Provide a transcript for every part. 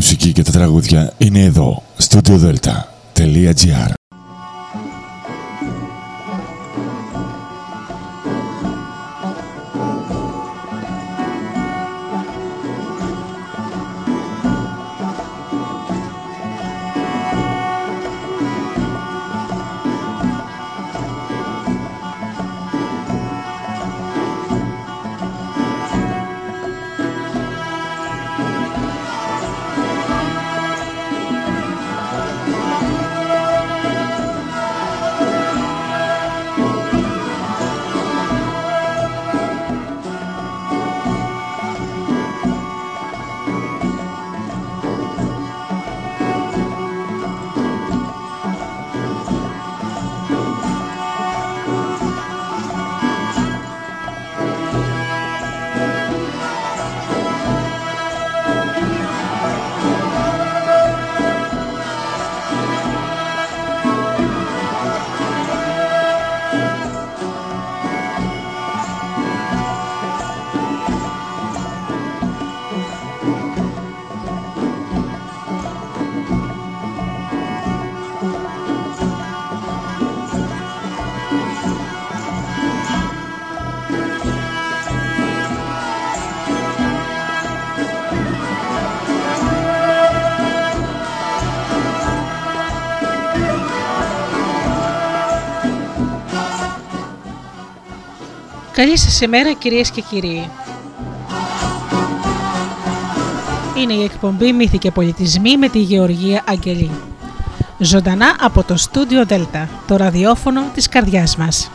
μουσική και τα τραγούδια είναι εδώ, studiodelta.gr Καλή σας ημέρα κυρίες και κύριοι. Είναι η εκπομπή Μύθοι και Πολιτισμοί με τη Γεωργία Αγγελή. Ζωντανά από το στούντιο Δέλτα, το ραδιόφωνο της καρδιάς μας.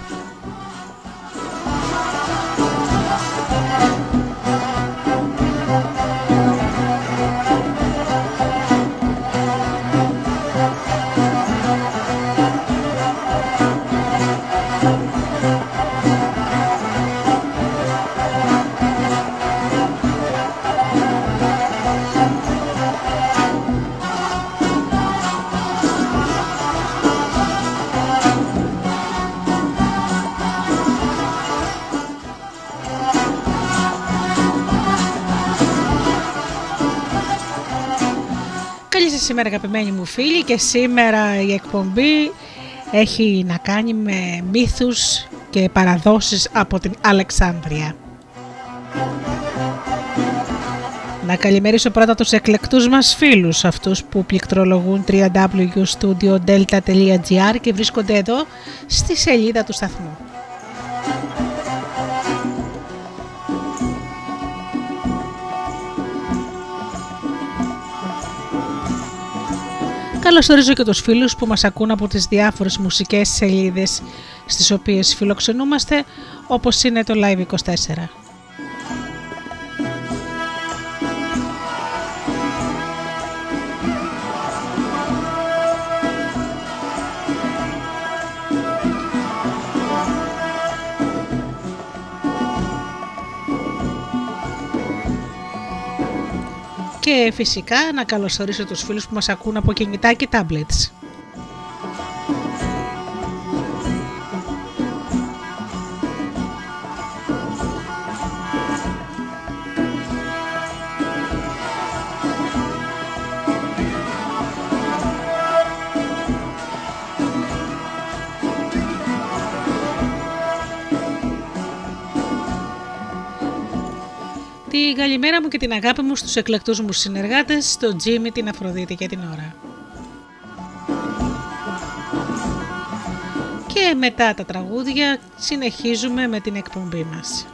Σήμερα αγαπημένοι μου φίλοι και σήμερα η εκπομπή έχει να κάνει με μύθους και παραδόσεις από την Αλεξάνδρεια. Να καλημερίσω πρώτα τους εκλεκτούς μας φίλους, αυτούς που πληκτρολογούν www.studiodelta.gr και βρίσκονται εδώ στη σελίδα του σταθμού. Καλωσορίζω και τους φίλους που μας ακούν από τις διάφορες μουσικές σελίδες στις οποίες φιλοξενούμαστε όπως είναι το Live24. Και φυσικά να καλωσορίσω τους φίλους που μας ακούν από κινητά και tablets. Την καλημέρα μου και την αγάπη μου στους εκλεκτούς μου συνεργάτες, στον Τζίμι, την Αφροδίτη και την ώρα. Και μετά τα τραγούδια συνεχίζουμε με την εκπομπή μας.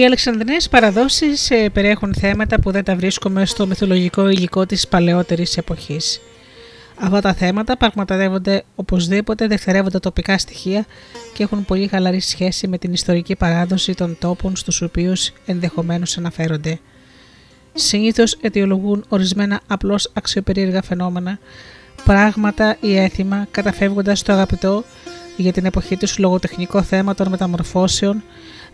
Οι Αλεξανδρινές παραδόσεις ε, περιέχουν θέματα που δεν τα βρίσκουμε στο μυθολογικό υλικό της παλαιότερης εποχής. Αυτά τα θέματα πραγματεύονται οπωσδήποτε δευτερεύοντα τοπικά στοιχεία και έχουν πολύ χαλαρή σχέση με την ιστορική παράδοση των τόπων στους οποίους ενδεχομένως αναφέρονται. Συνήθως αιτιολογούν ορισμένα απλώς αξιοπερίεργα φαινόμενα, πράγματα ή έθιμα καταφεύγοντας το αγαπητό για την εποχή τους λογοτεχνικό θέμα των μεταμορφώσεων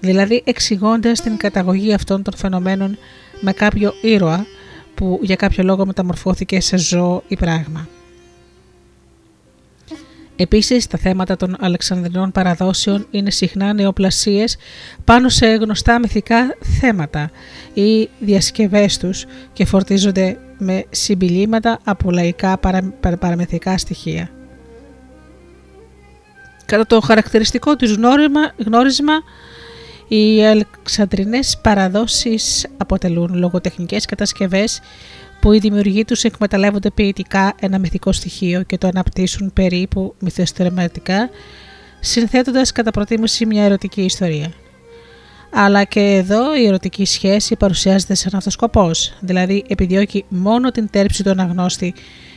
δηλαδή εξηγώντας την καταγωγή αυτών των φαινομένων με κάποιο ήρωα που για κάποιο λόγο μεταμορφώθηκε σε ζώο ή πράγμα. Επίσης, τα θέματα των Αλεξανδρινών παραδόσεων είναι συχνά νεοπλασίες πάνω σε γνωστά μυθικά θέματα ή διασκευές τους και φορτίζονται με συμπιλήματα από λαϊκά παραμεθικά στοιχεία. Κατά το χαρακτηριστικό τους γνώρισμα οι αλεξανδρινές παραδόσεις αποτελούν λογοτεχνικές κατασκευές που οι δημιουργοί τους εκμεταλλεύονται ποιητικά ένα μυθικό στοιχείο και το αναπτύσσουν περίπου μυθοστρεματικά, συνθέτοντας κατά προτίμηση μια ερωτική ιστορία. Αλλά και εδώ η ερωτική σχέση παρουσιάζεται σαν αυτός σκοπός, δηλαδή επιδιώκει μόνο την τέρψη του αναγνώστη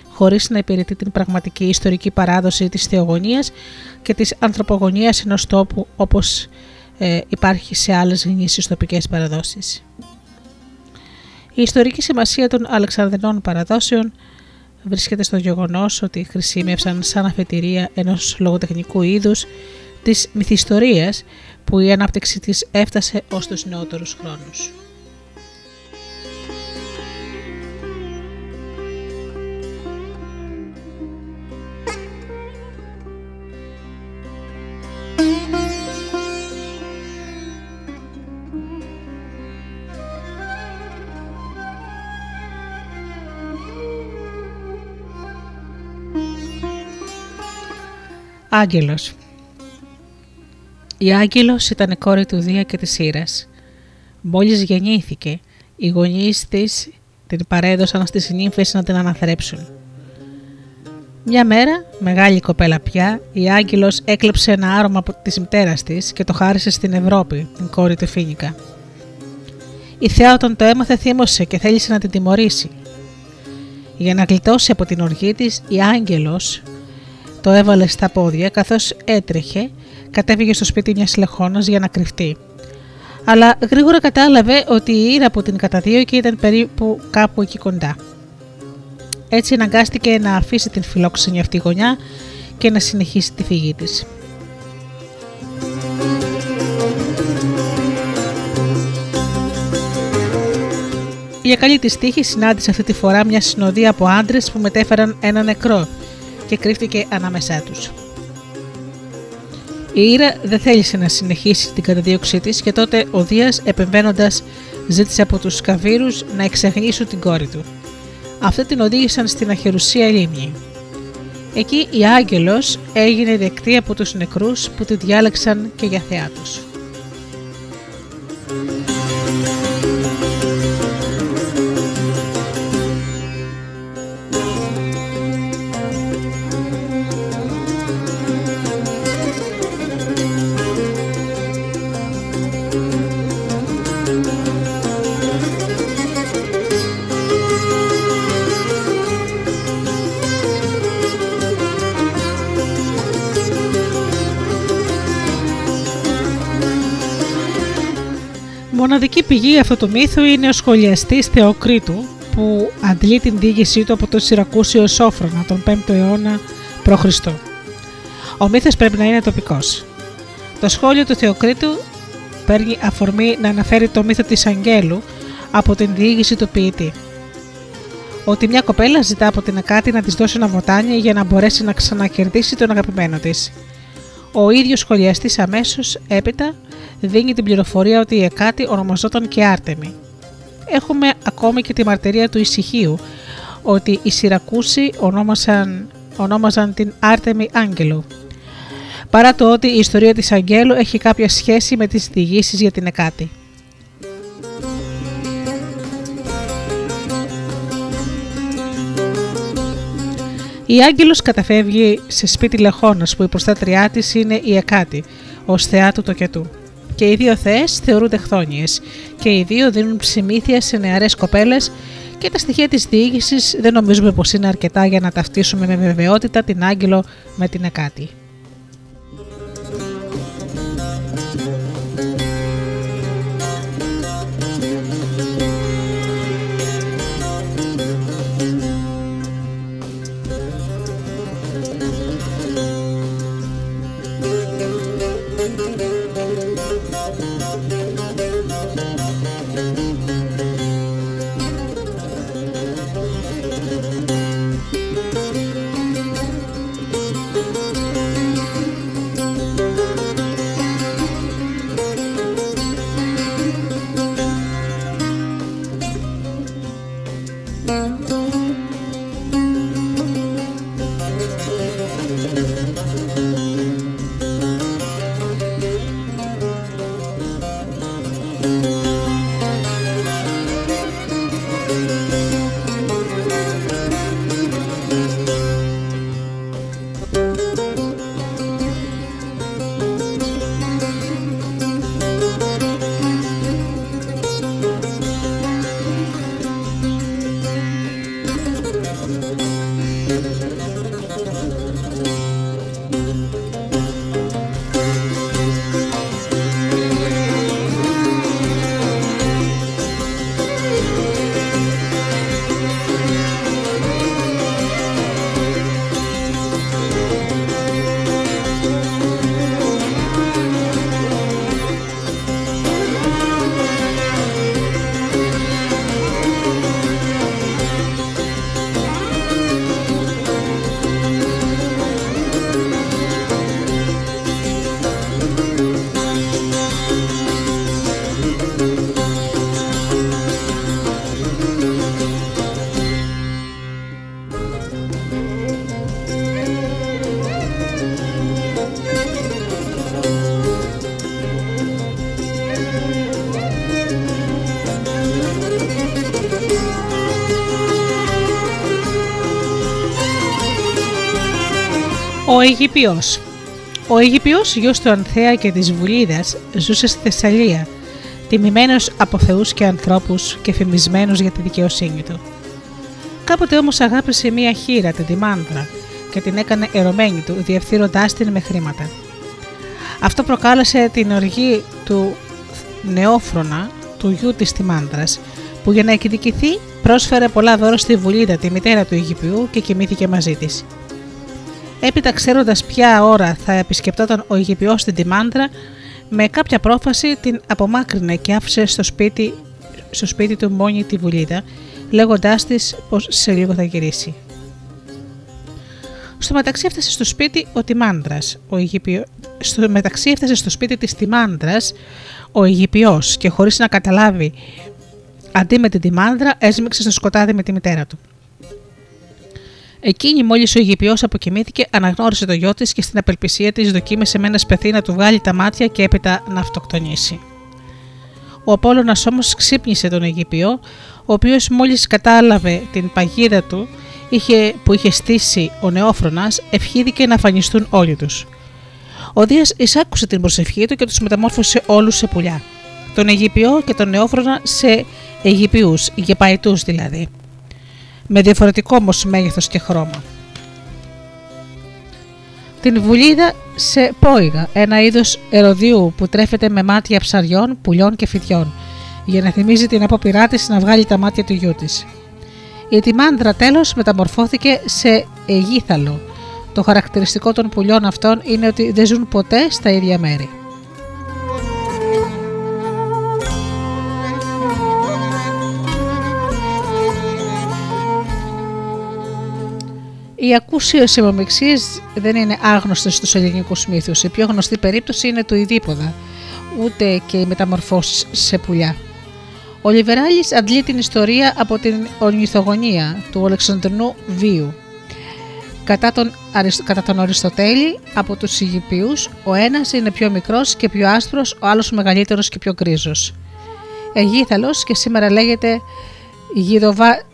χωρίς να υπηρετεί την πραγματική ιστορική παράδοση της θεογονίας και της ανθρωπογονίας ενός τόπου όπως ε, υπάρχει σε άλλες γνήσιες τοπικές παραδόσεις. Η ιστορική σημασία των Αλεξανδρινών παραδόσεων βρίσκεται στο γεγονός ότι χρησιμεύσαν σαν αφετηρία ενός λογοτεχνικού είδους της μυθιστορίας που η ανάπτυξη της έφτασε ως τους νεότερους χρόνους. Άγγελος Η Άγγελος ήταν κόρη του Δία και της Ήρας. Μόλις γεννήθηκε, οι γονείς της την παρέδωσαν στις νύμφες να την αναθρέψουν. Μια μέρα, μεγάλη κοπέλα πια, η Άγγελος έκλεψε ένα άρωμα από της μητέρας της και το χάρισε στην Ευρώπη, την κόρη του Φίνικα. Η Θεά όταν το έμαθε θύμωσε και θέλησε να την τιμωρήσει. Για να γλιτώσει από την οργή της, η Άγγελος το έβαλε στα πόδια καθώς έτρεχε, κατέβηκε στο σπίτι μιας λεχόνας για να κρυφτεί. Αλλά γρήγορα κατάλαβε ότι η ήρα που την καταδίωκε ήταν περίπου κάπου εκεί κοντά. Έτσι αναγκάστηκε να αφήσει την φιλόξενη αυτή γωνιά και να συνεχίσει τη φυγή της. Για καλή της τύχη συνάντησε αυτή τη φορά μια συνοδεία από άντρες που μετέφεραν ένα νεκρό και κρύφτηκε ανάμεσά τους. Η Ήρα δεν θέλησε να συνεχίσει την καταδίωξή της και τότε ο Δίας επεμβαίνοντας ζήτησε από τους Σκαβύρους να εξαγνίσουν την κόρη του. Αυτοί την οδήγησαν στην αχερουσία λίμνη. Εκεί η άγγελος έγινε δεκτή από τους νεκρούς που τη διάλεξαν και για θεά τους. Μοναδική πηγή αυτού του μύθου είναι ο σχολιαστής Θεοκρίτου που αντλεί την δίγησή του από τον Σιρακούσιο Σόφρονα τον 5ο αιώνα π.Χ. Ο μύθος πρέπει να είναι τοπικός. Το σχόλιο του Θεοκρίτου παίρνει αφορμή να αναφέρει το μύθο της Αγγέλου από την διήγηση του ποιητή. Ότι μια κοπέλα ζητά από την Ακάτη να της δώσει ένα βοτάνι για να μπορέσει να ξανακερδίσει τον αγαπημένο της. Ο ίδιος σχολιαστής αμέσως έπειτα δίνει την πληροφορία ότι η Εκάτη ονομαζόταν και Άρτεμι. Έχουμε ακόμη και τη μαρτυρία του ησυχίου ότι οι Σιρακούσοι ονόμασαν, ονόμαζαν την Άρτεμι Άγγελο. Παρά το ότι η ιστορία της Αγγέλου έχει κάποια σχέση με τις διηγήσεις για την Εκάτη. Η Άγγελος καταφεύγει σε σπίτι Λεχώνας που η προστάτριά της είναι η Εκάτη, ως θεά του τοκετού και οι δύο θεές θεωρούνται χθόνιες και οι δύο δίνουν ψημήθεια σε νεαρές κοπέλες και τα στοιχεία της διοίκησης δεν νομίζουμε πως είναι αρκετά για να ταυτίσουμε με βεβαιότητα την Άγγελο με την Εκάτη. Αιγυπιός Ο Αιγυπιός γιος του Ανθέα και της Βουλίδας ζούσε στη Θεσσαλία, τιμημένος από θεούς και ανθρώπους και φημισμένος για τη δικαιοσύνη του. Κάποτε όμως αγάπησε μία χείρα, την Τιμάνδρα, και την έκανε ερωμένη του, διευθύνοντάς την με χρήματα. Αυτό προκάλεσε την οργή του Νεόφρονα, του γιού της Τιμάνδρας, που για να εκδικηθεί πρόσφερε πολλά δώρα στη Βουλίδα, τη μητέρα του Αιγυπιού και κοιμήθηκε μαζί της. Έπειτα, ξέροντας ποια ώρα θα επισκεπτόταν ο Αιγυπιός στην Τιμάντρα, με κάποια πρόφαση την απομάκρυνε και άφησε στο σπίτι, στο σπίτι του μόνη τη βουλίδα, λέγοντάς της πως σε λίγο θα γυρίσει. Στο μεταξύ έφτασε στο σπίτι ο Τιμάνδρας, ο Αιγυπιο... στο μεταξύ έφτασε στο σπίτι της Τιμάνδρας ο Αιγυπιός και χωρίς να καταλάβει αντί με την Τιμάνδρα έσμιξε στο σκοτάδι με τη μητέρα του. Εκείνη, μόλις ο Αιγυπιός αποκοιμήθηκε, αναγνώρισε το γιο της και στην απελπισία της δοκίμησε με ένας σπεθί να του βγάλει τα μάτια και έπειτα να αυτοκτονήσει. Ο Απόλλωνας όμως ξύπνησε τον Αιγυπιό, ο οποίος μόλις κατάλαβε την παγίδα του είχε, που είχε στήσει ο Νεόφρονας, ευχήθηκε να αφανιστούν όλοι τους. Ο Δίας εισάκουσε την προσευχή του και τους μεταμόρφωσε όλους σε πουλιά. Τον Αιγυπιό και τον Νεόφρονα σε Αιγυπιούς, γεπαϊτού δηλαδή με διαφορετικό όμως μέγεθος και χρώμα. Την βουλίδα σε πόηγα, ένα είδος εροδίου που τρέφεται με μάτια ψαριών, πουλιών και φυτιών, για να θυμίζει την απόπειρά της να βγάλει τα μάτια του γιού της. Η τιμάνδρα τέλος μεταμορφώθηκε σε αιγίθαλο. Το χαρακτηριστικό των πουλιών αυτών είναι ότι δεν ζουν ποτέ στα ίδια μέρη. Οι ακούσιες αιμομηξίε δεν είναι άγνωστες στους ελληνικούς μύθους. Η πιο γνωστή περίπτωση είναι του Ιδίποδα, ούτε και οι μεταμορφώσεις σε πουλιά. Ο Λιβεράλης αντλεί την ιστορία από την ορνηθογονία του Αλεξανδρινού Βίου. Κατά τον, κατά τον Αριστοτέλη, από τους Αιγυπίους, ο ένας είναι πιο μικρός και πιο άσπρος, ο άλλος μεγαλύτερος και πιο γκρίζος. Αιγύθαλος και σήμερα λέγεται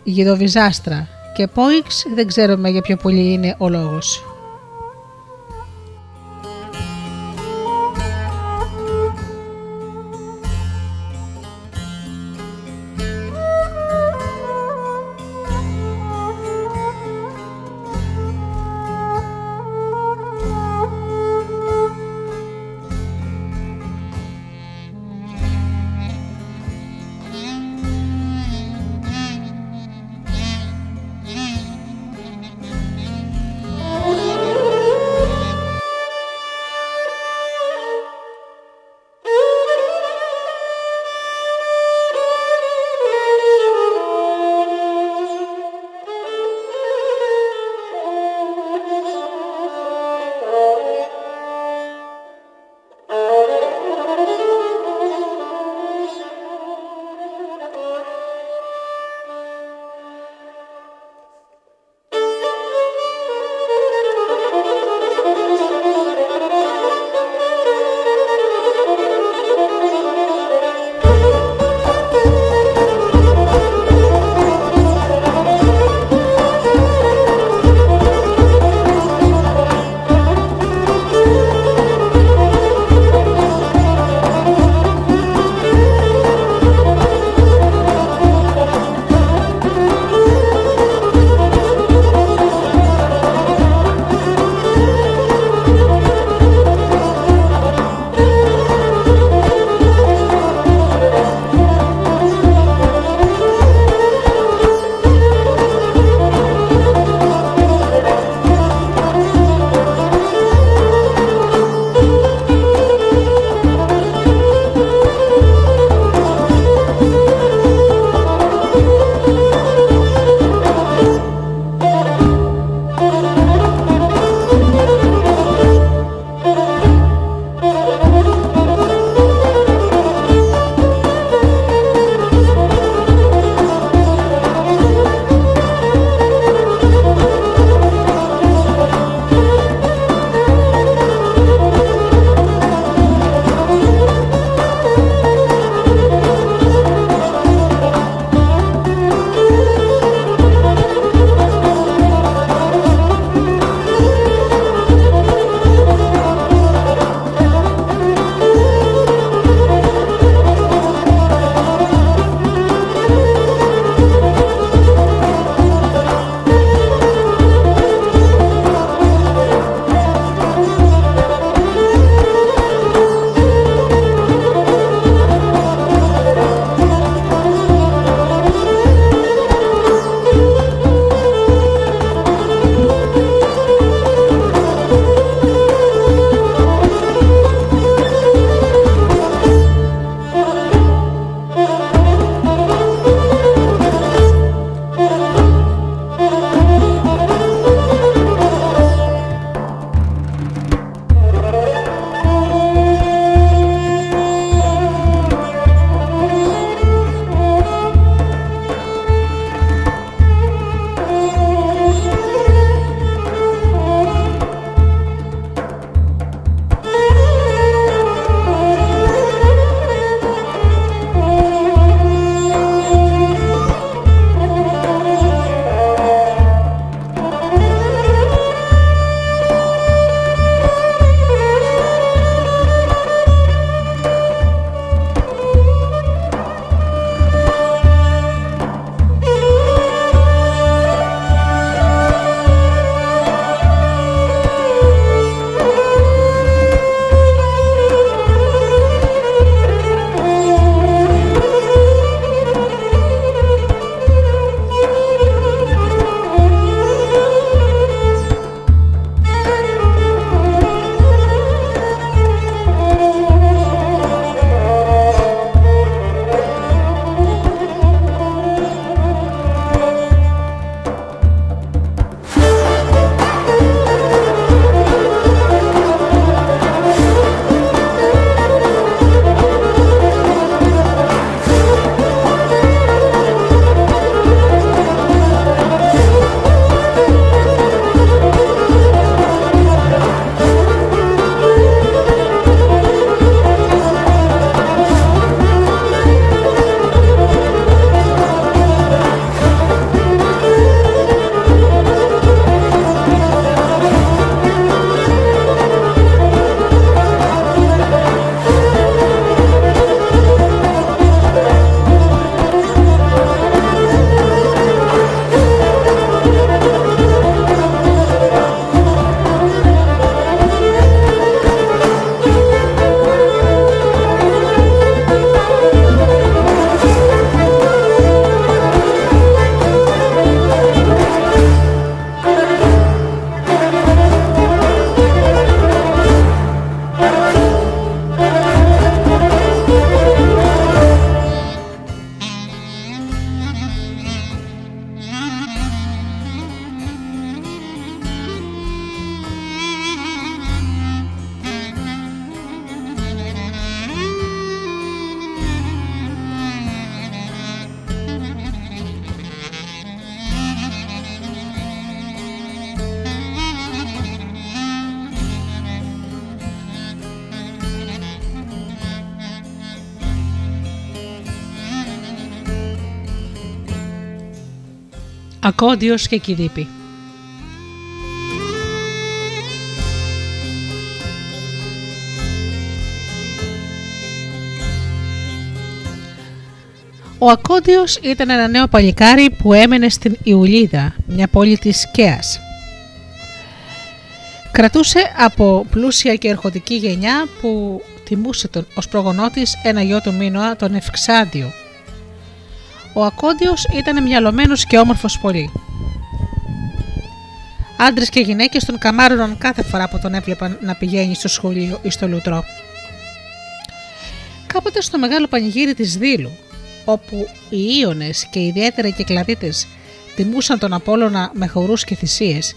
Γιδοβιζάστρα, και Πόιξ δεν ξέρουμε για ποιο πολύ είναι ο λόγος. Ακόντιος και Κιδίπη Ο Ακόντιος ήταν ένα νέο παλικάρι που έμενε στην Ιουλίδα, μια πόλη της Κέας. Κρατούσε από πλούσια και ερχοτική γενιά που τιμούσε τον ως προγονό της ένα γιο του Μίνωα, τον Ευξάντιο. Ο Ακόντιος ήταν μυαλωμένος και όμορφος πολύ. Άντρες και γυναίκες τον καμάρωναν κάθε φορά που τον έβλεπαν να πηγαίνει στο σχολείο ή στο λουτρό. Κάποτε στο μεγάλο πανηγύρι της Δήλου, όπου οι Ίωνες και ιδιαίτερα και οι κλαδίτες τιμούσαν τον Απόλλωνα με χορούς και θυσίες,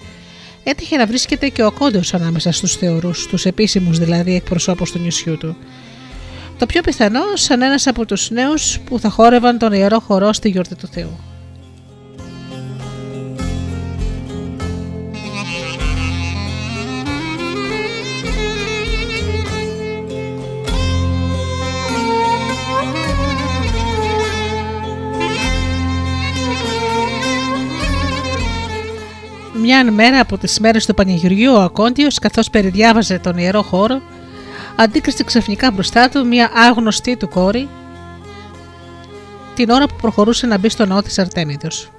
έτυχε να βρίσκεται και ο Ακόντιος ανάμεσα στους θεωρούς, τους επίσημους δηλαδή εκπροσώπους του νησιού του. Το πιο πιθανό σαν ένας από τους νέους που θα χόρευαν τον Ιερό Χορό στη γιορτή του Θεού. Μια μέρα από τις μέρες του Πανηγυριού ο Ακόντιος καθώς περιδιάβαζε τον Ιερό Χώρο αντίκρισε ξαφνικά μπροστά του μια άγνωστη του κόρη την ώρα που προχωρούσε να μπει στο ναό της Αρτέμιδος.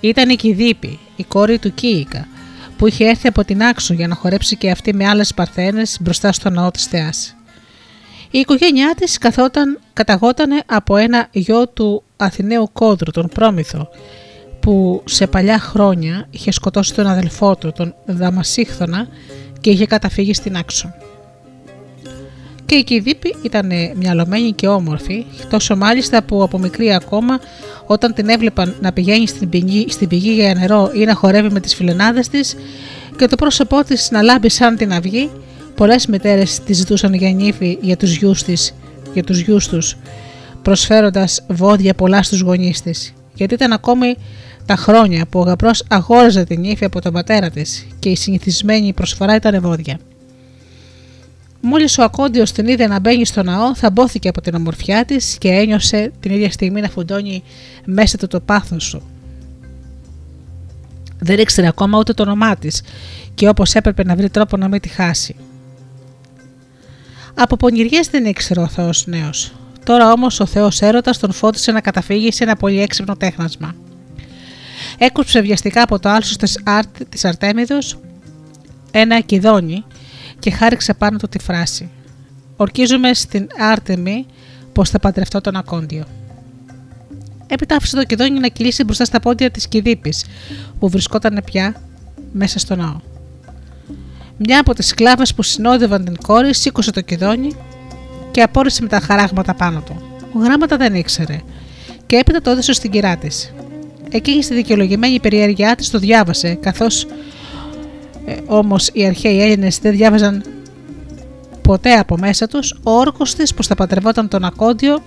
Ήταν η Κιδίπη, η κόρη του Κίικα, που είχε έρθει από την Άξο για να χορέψει και αυτή με άλλες παρθένες μπροστά στο ναό της Θεάς. Η οικογένειά της καθόταν, καταγότανε από ένα γιο του Αθηναίου Κόντρου, τον Πρόμηθο, που σε παλιά χρόνια είχε σκοτώσει τον αδελφό του, τον Δαμασίχθονα και είχε καταφύγει στην Άξο. Και η Κιδίπη ήταν μυαλωμένη και όμορφη, τόσο μάλιστα που από μικρή ακόμα, όταν την έβλεπαν να πηγαίνει στην πηγή, στην πηγή για νερό ή να χορεύει με τις φιλενάδες της και το πρόσωπό της να λάμπει σαν την αυγή, πολλές μητέρες τη ζητούσαν για νύφη για τους γιους της, για τους γιους τους, προσφέροντας βόδια πολλά στους γονείς της, γιατί ήταν ακόμη τα χρόνια που ο γαμπρός αγόραζε την ύφη από τον πατέρα της και η συνηθισμένη προσφορά ήταν βόδια. Μόλις ο Ακόντιος την είδε να μπαίνει στο ναό, θαμπόθηκε από την ομορφιά της και ένιωσε την ίδια στιγμή να φουντώνει μέσα του το πάθος του. Δεν ήξερε ακόμα ούτε το όνομά της και όπως έπρεπε να βρει τρόπο να μην τη χάσει. Από πονηριές δεν ήξερε ο Θεός νέος. Τώρα όμως ο Θεός έρωτας τον φώτισε να καταφύγει σε ένα πολύ έξυπνο τέχνασμα. Έκουψε βιαστικά από το άλσος της Αρτέμιδος ένα ακιδόνι και χάριξε πάνω του τη φράση «Ορκίζομαι στην Άρτεμι πως θα παντρευτώ τον Ακόντιο». Έπειτα άφησε το κηδόνι να κυλήσει μπροστά στα πόδια της Κιδίπης που βρισκόταν πια μέσα στο ναό. Μια από τις σκλάβες που συνόδευαν την κόρη σήκωσε το κηδόνι και απόρρισε με τα χαράγματα πάνω του. Ο γράμματα δεν ήξερε και έπειτα το έδωσε στην κυρά της. Εκείνη στη δικαιολογημένη περιέργειά της το διάβασε, καθώς ε, όμως οι αρχαίοι Έλληνες δεν διάβαζαν ποτέ από μέσα τους, ο όρκος της πως θα παντρευόταν τον Ακόντιο,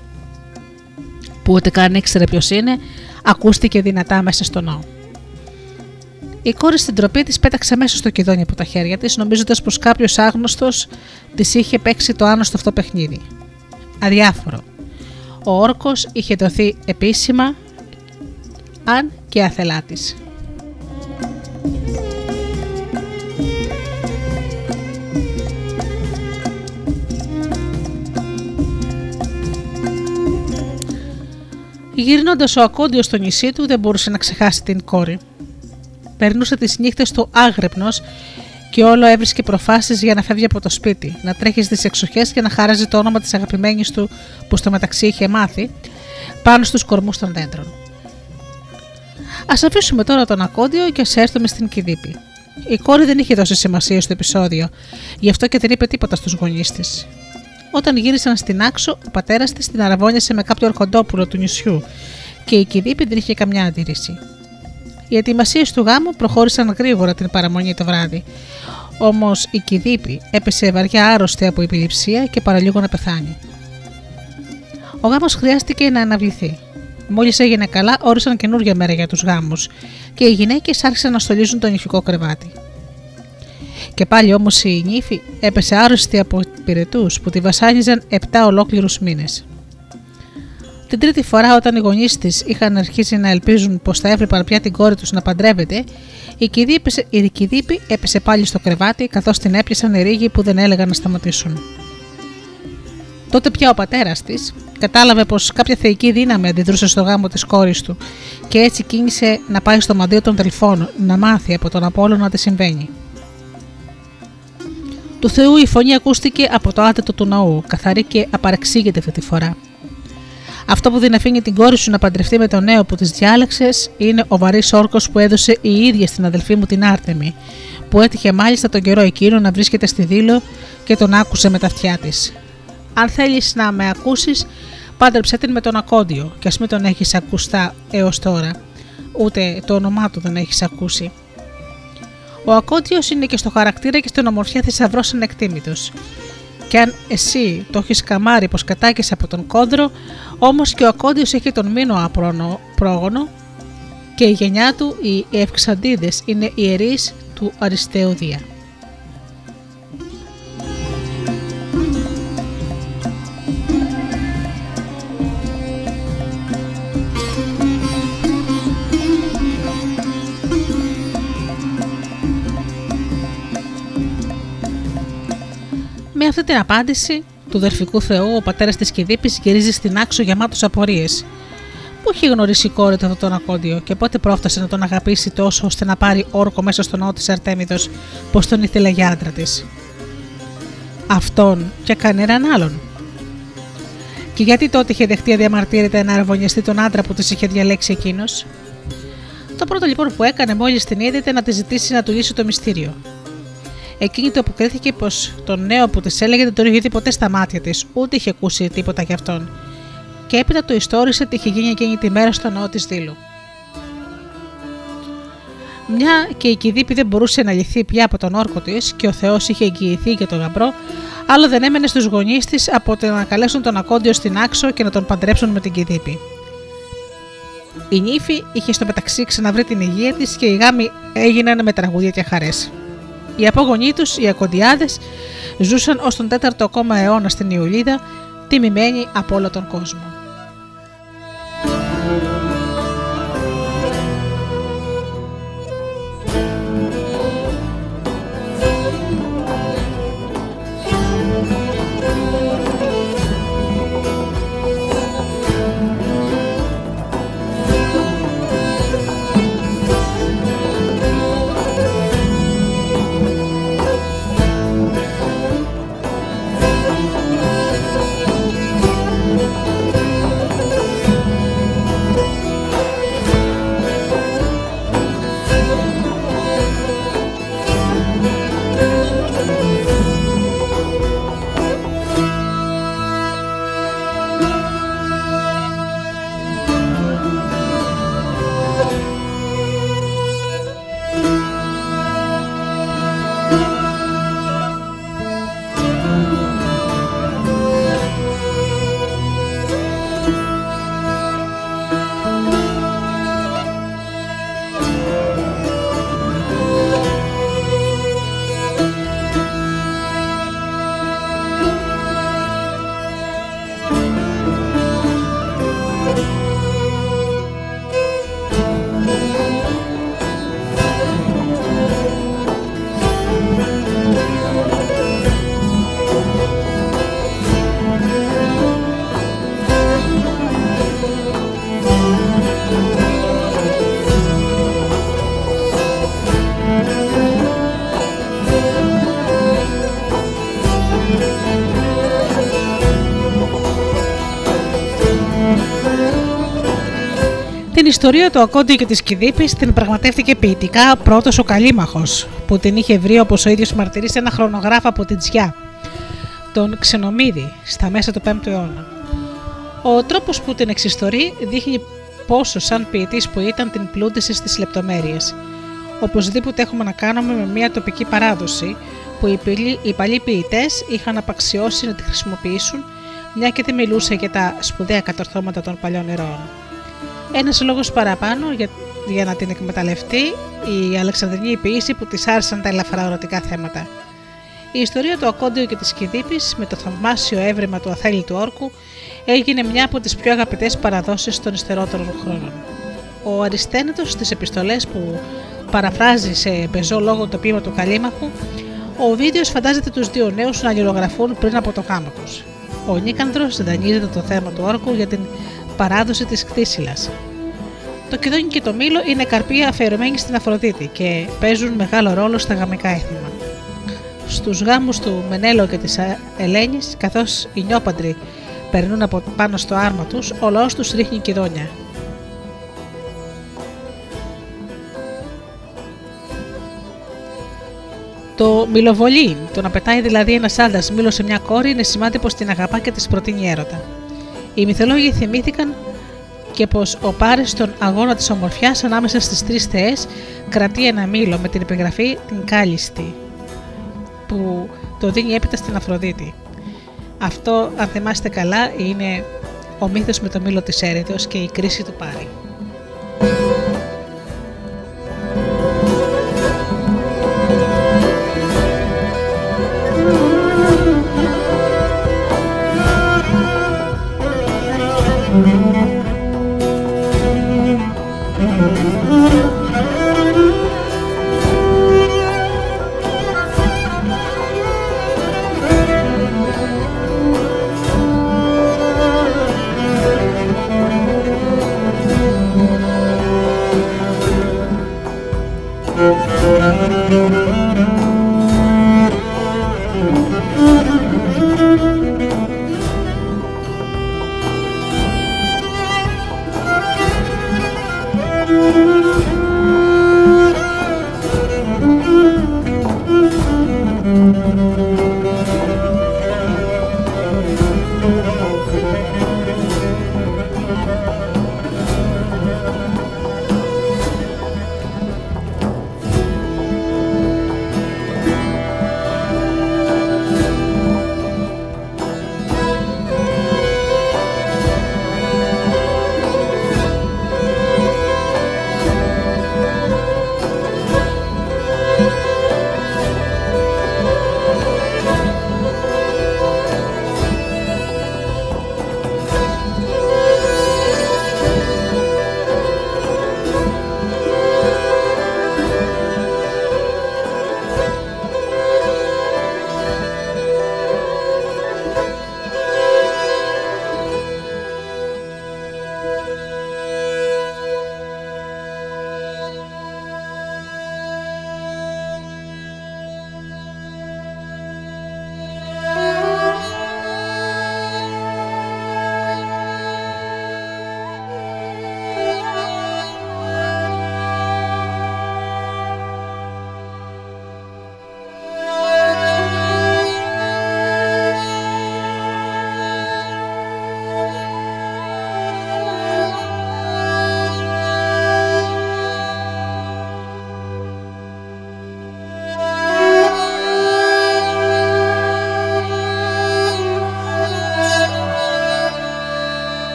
που ούτε καν ήξερε ποιος είναι, ακούστηκε δυνατά μέσα στο ναό. Η κόρη στην τροπή της πέταξε μέσα στο κηδόνι από τα χέρια της, νομίζοντας πως κάποιος άγνωστος της είχε παίξει το άνοστο αυτό παιχνίδι. Αδιάφορο. Ο όρκος είχε δοθεί επίσημα, αν και αθελά της. Γυρνώντας ο Ακόντιος στο νησί του, δεν μπορούσε να ξεχάσει την κόρη. Περνούσε τις νύχτες του άγρυπνος και όλο έβρισκε προφάσεις για να φεύγει από το σπίτι, να τρέχει στις εξοχές και να χαράζει το όνομα της αγαπημένης του που στο μεταξύ είχε μάθει πάνω στους κορμούς των δέντρων. Α αφήσουμε τώρα τον Ακόντιο και ας έρθουμε στην Κιδίπη. Η κόρη δεν είχε δώσει σημασία στο επεισόδιο, γι' αυτό και δεν είπε τίποτα στους γονείς της. Όταν γύρισαν στην Άξο, ο πατέρας της την αραβώνιασε με κάποιο αρχοντόπουλο του νησιού και η Κιδίπη δεν είχε καμιά αντίρρηση. Οι ετοιμασίες του γάμου προχώρησαν γρήγορα την παραμονή το βράδυ. Όμως η Κιδίπη έπεσε βαριά άρρωστη από επιληψία και παραλίγο να πεθάνει. Ο γάμος χρειάστηκε να αναβληθεί. Μόλις έγινε καλά, όρισαν καινούργια μέρα για τους γάμους και οι γυναίκες άρχισαν να στολίζουν το νηφικό κρεβάτι. Και πάλι όμως η νύφη έπεσε άρρωστη από πυρετούς που τη βασάνιζαν 7 ολόκληρους μήνες. Την τρίτη φορά, όταν οι γονείς της είχαν αρχίσει να ελπίζουν πως θα έβλεπαν πια την κόρη τους να παντρεύεται, η κηδίπη, η κηδίπη έπεσε πάλι στο κρεβάτι καθώς την έπιασαν οι ρίγοι που δεν έλεγαν να σταματήσουν. Τότε πια ο πατέρας της κατάλαβε πως κάποια θεϊκή δύναμη αντιδρούσε στο γάμο της κόρης του και έτσι κίνησε να πάει στο μαντίο των Δελφών να μάθει από τον Απόλλωνα τι συμβαίνει. Του Θεού η φωνή ακούστηκε από το άτετο του ναού, καθαρή και απαρεξήγητη αυτή τη φορά. Αυτό που δεν αφήνει την κόρη σου να παντρευτεί με τον νέο που της διάλεξες είναι ο βαρύς όρκος που έδωσε η ίδια στην αδελφή μου την Άρτεμη, που έτυχε μάλιστα τον καιρό εκείνο να βρίσκεται στη δήλο και τον άκουσε με τα αυτιά της. Αν θέλεις να με ακούσεις, πάντρεψέ την με τον Ακόντιο, και ας μην τον έχεις ακουστά έως τώρα, ούτε το όνομά του δεν έχεις ακούσει. Ο Ακόντιος είναι και στο χαρακτήρα και στην ομορφιά θησαυρό ανεκτήμητο. Και αν εσύ το έχεις καμάρει πως κατάκησε από τον κόντρο, όμως και ο Ακόντιος έχει τον μήνο άπρονο πρόγονο και η γενιά του, οι Ευξαντίδες, είναι ιερείς του Αριστείου Με αυτή την απάντηση του δερφικού Θεού, ο πατέρας της Κιδίπη γυρίζει στην άξο γεμάτος απορίες. Πού έχει γνωρίσει η κόρη του αυτόν τον Ακόντιο και πότε πρόφτασε να τον αγαπήσει τόσο ώστε να πάρει όρκο μέσα στο ναό της Αρτέμιδος, πως τον ήθελε για άντρα της; Αυτόν και κανέναν άλλον. Και γιατί τότε είχε δεχτεί αδιαμαρτύρητα να αραβωνιαστεί τον άντρα που της είχε διαλέξει εκείνος; Το πρώτο λοιπόν που έκανε μόλις την είδε ήταν να τη ζητήσει να του λύσει το μυστήριο. Εκείνη του αποκρίθηκε πως τον νέο που της έλεγε δεν τον είχε δει ποτέ στα μάτια της, ούτε είχε ακούσει τίποτα γι' αυτόν. Και έπειτα του ιστόρισε τι είχε γίνει εκείνη τη μέρα στο ναό της Δήλου. Μια και η Κιδίπη δεν μπορούσε να λυθεί πια από τον όρκο της και ο Θεός είχε εγγυηθεί για τον γαμπρό, άλλο δεν έμενε στους γονείς της από το να καλέσουν τον Ακόντιο στην άξο και να τον παντρέψουν με την Κιδίπη. Η νύφη είχε στο μεταξύ ξαναβρει την υγεία της και οι γάμοι έγιναν με τραγούδια και χαρές. Οι απόγονοί τους, οι Ακοντιάδες, ζούσαν ως τον 4ο ακόμα αιώνα στην Ιουλίδα, τιμημένοι από όλο τον κόσμο. Ιστορία του Ακόντι και της Κιδίπη την πραγματεύτηκε ποιητικά πρώτος ο Καλίμαχο, που την είχε βρει όπως ο ίδιος μαρτυρεί σε ένα χρονογράφο από την Τζιά, τον Ξενομίδη, στα μέσα του 5ου αιώνα. Ο τρόπος που την εξιστορεί δείχνει πόσο σαν ποιητής που ήταν την πλούτησε στις λεπτομέρειες. Οπωσδήποτε έχουμε να κάνουμε με μια τοπική παράδοση που οι παλιοί ποιητές είχαν απαξιώσει να τη χρησιμοποιήσουν, μια και δεν μιλούσε για τα σπουδαία κατορθώματα των παλιών ηρώων. Ένας λόγος παραπάνω για, για να την εκμεταλλευτεί η Αλεξανδρινή ποιήση που της άρεσαν τα ελαφρά ερωτικά θέματα. Η ιστορία του Ακόντιου και της Κιδίπη με το θαυμάσιο έβρεμα του αθέλητου όρκου έγινε μια από τις πιο αγαπητές παραδόσεις των υστερότερων χρόνων. Ο Αριστένετος στις επιστολές που παραφράζει σε πεζό λόγο το ποίημα του Καλίμαχου, ο Βίδιο φαντάζεται τους δύο νέους να αλληλογραφούν πριν από το γάμο τους. Ο Νίκανδρος δανείζεται το θέμα του όρκου για την παράδοση της κτήσιλας. Το κεδόνι και το μήλο είναι καρπία αφιερωμένοι στην Αφροδίτη και παίζουν μεγάλο ρόλο στα γαμικά έθιμα. Στους γάμους του Μενέλο και της Ελένης, καθώς οι νιόπαντροι περνούν από πάνω στο άρμα τους, ο λαός τους ρίχνει κεδόνια. Το μιλοβολί, το να πετάει δηλαδή ένας άντρας μήλο σε μια κόρη, είναι σημάδι πως την αγαπά και της προτείνει έρωτα. Οι μυθολόγοι θυμήθηκαν και πως ο Πάρης στον αγώνα της ομορφιάς ανάμεσα στις τρεις θεές κρατεί ένα μήλο με την επιγραφή την κάλιστη, που το δίνει έπειτα στην Αφροδίτη. Αυτό, αν θυμάστε καλά, είναι ο μύθος με το μήλο της έρηδος και η κρίση του Πάρη.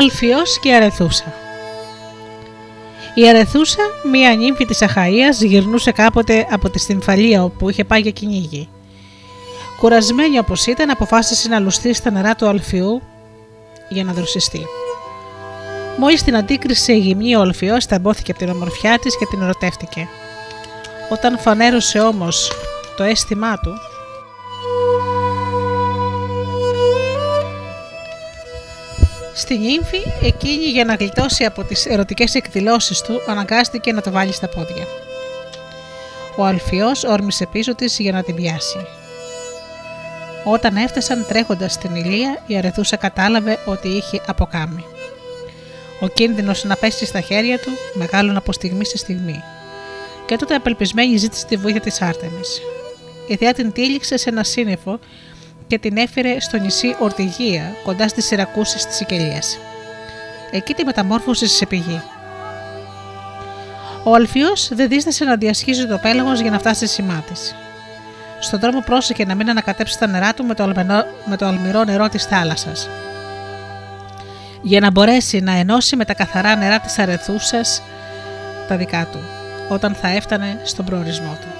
Αλφιός και Αρεθούσα Η Αρεθούσα, μία νύμφη της Αχαΐας, γυρνούσε κάποτε από τη Στυμφαλία όπου είχε πάει για κυνήγι. Κουρασμένη όπως ήταν, αποφάσισε να λουστεί στα νερά του Αλφιού για να δροσιστεί. Μόλις την αντίκρισε η γυμνή ο Αλφιός, ταμπόθηκε από την ομορφιά της και την ερωτεύτηκε. Όταν φανέρωσε όμως το αίσθημά του, Στην ύμφη, εκείνη για να γλιτώσει από τις ερωτικές εκδηλώσεις του, αναγκάστηκε να το βάλει στα πόδια. Ο Αλφιός όρμησε πίσω της για να την πιάσει. Όταν έφτασαν τρέχοντας στην ηλία, η Αρεθούσα κατάλαβε ότι είχε αποκάμει. Ο κίνδυνος να πέσει στα χέρια του μεγάλων από στιγμή σε στιγμή. Και τότε απελπισμένη ζήτησε τη βοήθεια της Άρτεμις. Η θεά την τύλιξε σε ένα σύννεφο και την έφερε στο νησί Ορτιγία, κοντά στις Σιρακούσεις της Σικελίας. Εκεί τη μεταμόρφωσε σε πηγή. Ο Αλφιός δεν δίστασε να διασχίζει το πέλαγος για να φτάσει στη σημά της. Στον δρόμο πρόσεχε να μην ανακατέψει τα νερά του με το, αλμενό, με το αλμυρό νερό της θάλασσας. Για να μπορέσει να ενώσει με τα καθαρά νερά της αρεθούσας τα δικά του, όταν θα έφτανε στον προορισμό του.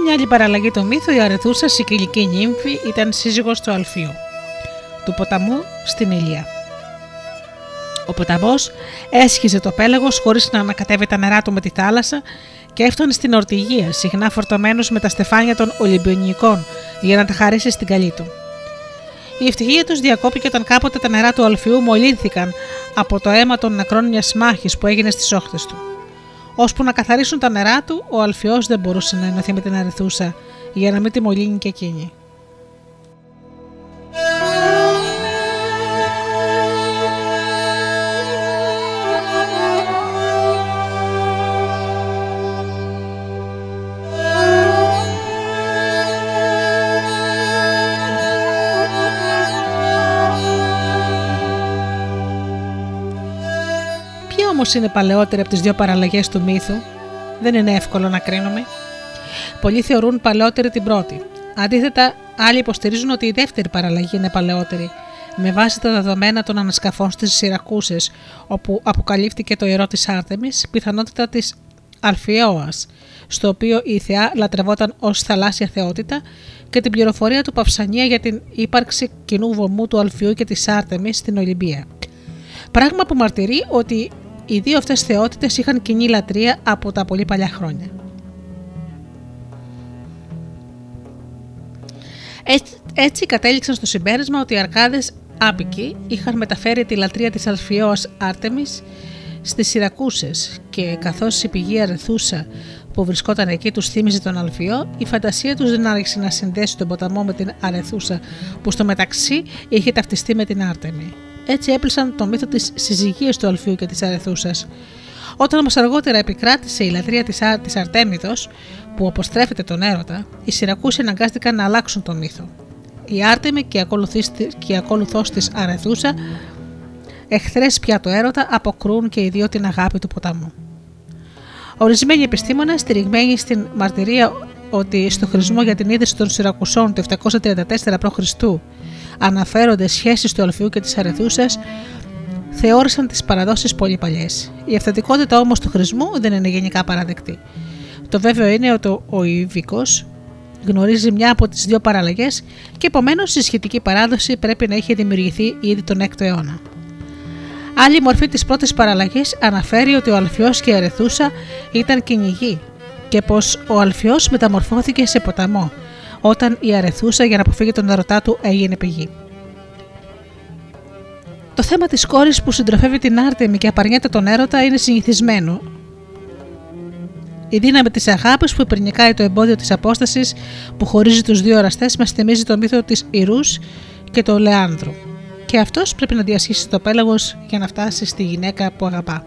Μια άλλη παραλλαγή του μύθου, η Αρεθούσα, η νύμφη, ήταν σύζυγος του Αλφίου, του ποταμού στην Ηλία. Ο ποταμός έσχιζε το πέλαγος χωρίς να ανακατεύει τα νερά του με τη θάλασσα και έφτανε στην Ορτηγία, συχνά φορτωμένος με τα στεφάνια των Ολυμπιονικών για να τα χαρίσει στην καλή του. Η ευτυχία τους διακόπηκε όταν κάποτε τα νερά του Αλφιού μολύνθηκαν από το αίμα των νεκρών μιας μάχης που έγινε στις όχθες του. Ώσπου να καθαρίσουν τα νερά του, ο Αλφιός δεν μπορούσε να ενωθεί με την Αρεθούσα για να μην τη μολύνει και εκείνη. Είναι παλαιότερη από τις δύο παραλλαγές του μύθου, δεν είναι εύκολο να κρίνουμε. Πολλοί θεωρούν παλαιότερη την πρώτη. Αντίθετα, άλλοι υποστηρίζουν ότι η δεύτερη παραλλαγή είναι παλαιότερη, με βάση τα δεδομένα των ανασκαφών στις Σιρακούσες, όπου αποκαλύφθηκε το ιερό της Άρτεμη, πιθανότητα της Αλφιόας, στο οποίο η θεά λατρευόταν ως θαλάσσια θεότητα, και την πληροφορία του Παυσανία για την ύπαρξη κοινού βωμού του Αλφιού και της Άρτεμη στην Ολυμπία. Πράγμα που μαρτυρεί ότι οι δύο αυτές θεότητες είχαν κοινή λατρεία από τα πολύ παλιά χρόνια. Έτσι, κατέληξαν στο συμπέρασμα ότι οι Αρκάδες άπικοι είχαν μεταφέρει τη λατρεία της Αλφιώας Άρτεμις στις Σιρακούσες και καθώς η πηγή Αρεθούσα που βρισκόταν εκεί τους θύμιζε τον Αλφιό, η φαντασία τους δεν άρχισε να συνδέσει τον ποταμό με την Αρεθούσα που στο μεταξύ είχε ταυτιστεί με την Άρτεμη. Έτσι έπλησαν το μύθο της συζυγίας του Αλφίου και της Αρεθούσα. Όταν όμως αργότερα επικράτησε η λατρεία της Αρτέμιδος, που αποστρέφεται τον έρωτα, οι Σιρακούσοι αναγκάστηκαν να αλλάξουν το μύθο. Η Άρτεμη και η ακολουθό της Αρεθούσα, εχθρές πια το έρωτα, αποκρούν και οι δύο την αγάπη του ποταμού. Ορισμένοι επιστήμονες, στηριγμένοι στην μαρτυρία ότι στο χρησμό για την είδηση των Σιρακουσών το 734 π.Χ αναφέρονται σχέσεις του Αλφιού και της Αρεθούσας, θεώρησαν τις παραδόσεις πολύ παλιές. Η αυθεντικότητα όμως του χρησμού δεν είναι γενικά παραδεκτή. Το βέβαιο είναι ότι ο Ιβικό γνωρίζει μια από τις δύο παραλλαγές και επομένως η σχετική παράδοση πρέπει να είχε δημιουργηθεί ήδη τον 6ο αιώνα. Άλλη μορφή της πρώτης παραλλαγής αναφέρει ότι ο Αλφιός και η Αρεθούσα ήταν κυνηγοί και πως ο Αλφιός μεταμορφώθηκε σε ποταμό όταν η αρεθούσα για να αποφύγει τον ερωτά του έγινε πηγή. Το θέμα της κόρης που συντροφεύει την Άρτεμι και απαρνιέται τον έρωτα είναι συνηθισμένο. Η δύναμη της αγάπης που υπερνικάει το εμπόδιο της απόστασης που χωρίζει τους δύο εραστές μας θυμίζει το μύθο της Ιρούς και του Λεάνδρου. Και αυτός πρέπει να διασχίσει το πέλαγος για να φτάσει στη γυναίκα που αγαπά.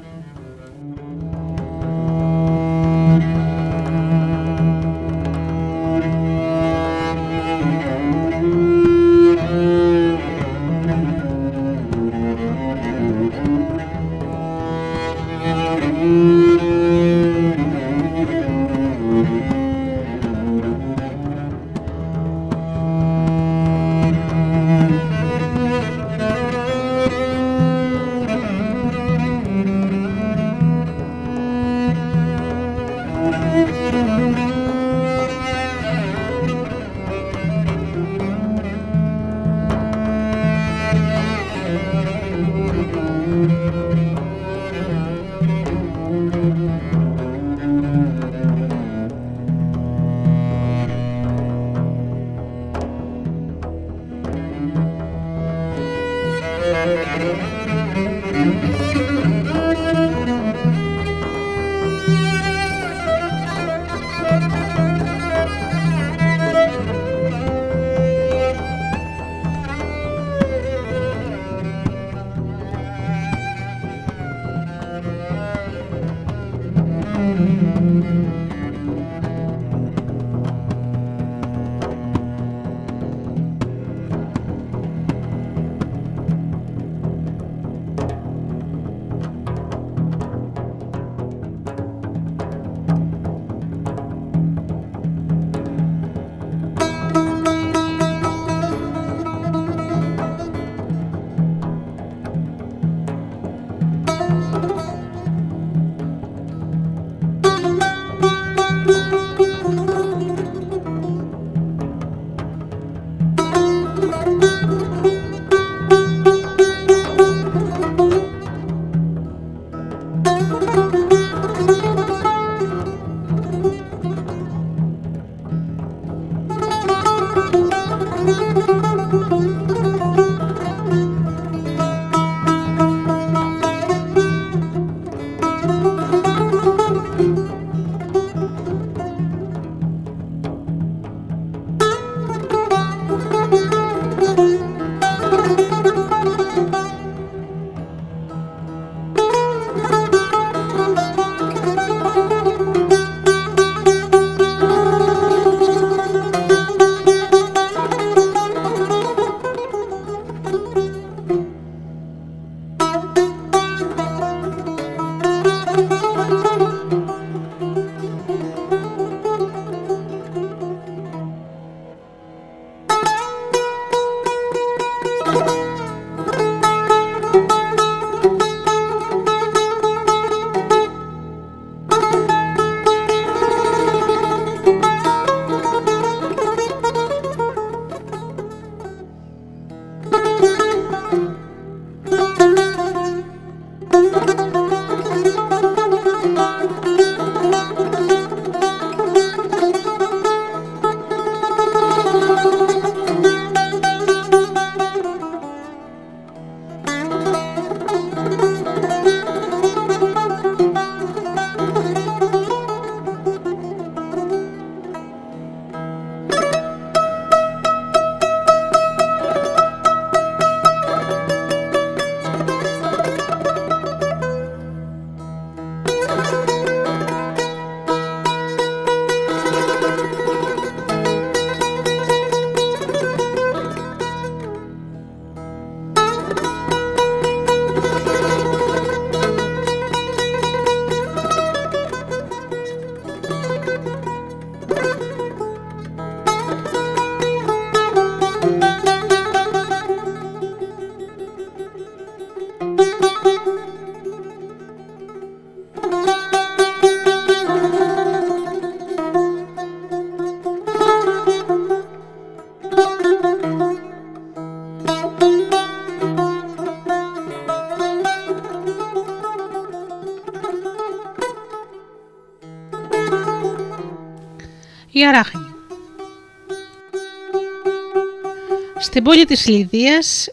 Στην πόλη της Λιδίας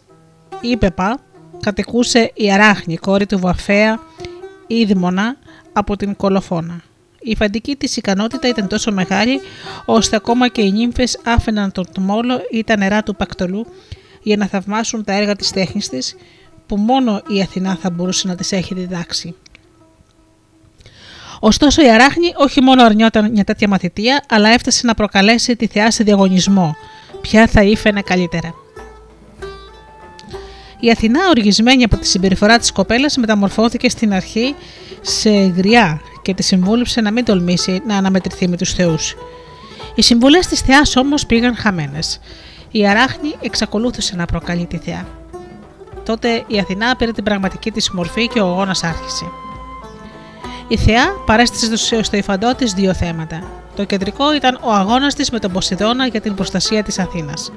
η Πεπά κατοικούσε η Αράχνη, κόρη του Βαφέα Ίδμονα από την Κολοφόνα. Η φαντική της ικανότητα ήταν τόσο μεγάλη, ώστε ακόμα και οι νύμφες άφηναν τον τμόλο ή τα νερά του Πακτολού για να θαυμάσουν τα έργα της τέχνης της, που μόνο η Αθηνά θα μπορούσε να τις έχει διδάξει. Ωστόσο η Αράχνη όχι μόνο αρνιόταν μια τέτοια μαθητεία, αλλά έφτασε να προκαλέσει τη θεά σε διαγωνισμό, ποια θα ήφαινε καλύτερα. Η Αθηνά, οργισμένη από τη συμπεριφορά της κοπέλας, μεταμορφώθηκε στην αρχή σε γριά και τη συμβούλεψε να μην τολμήσει να αναμετρηθεί με τους Θεούς. Οι συμβουλές της Θεάς όμως πήγαν χαμένες. Η Αράχνη εξακολούθησε να προκαλεί τη Θεά. Τότε η Αθηνά πήρε την πραγματική της μορφή και ο αγώνας άρχισε. Η Θεά παρέστησε στο υφαντό της δύο θέματα. Το κεντρικό ήταν ο αγώνας της με τον Ποσειδώνα για την προστασία της Αθήνας.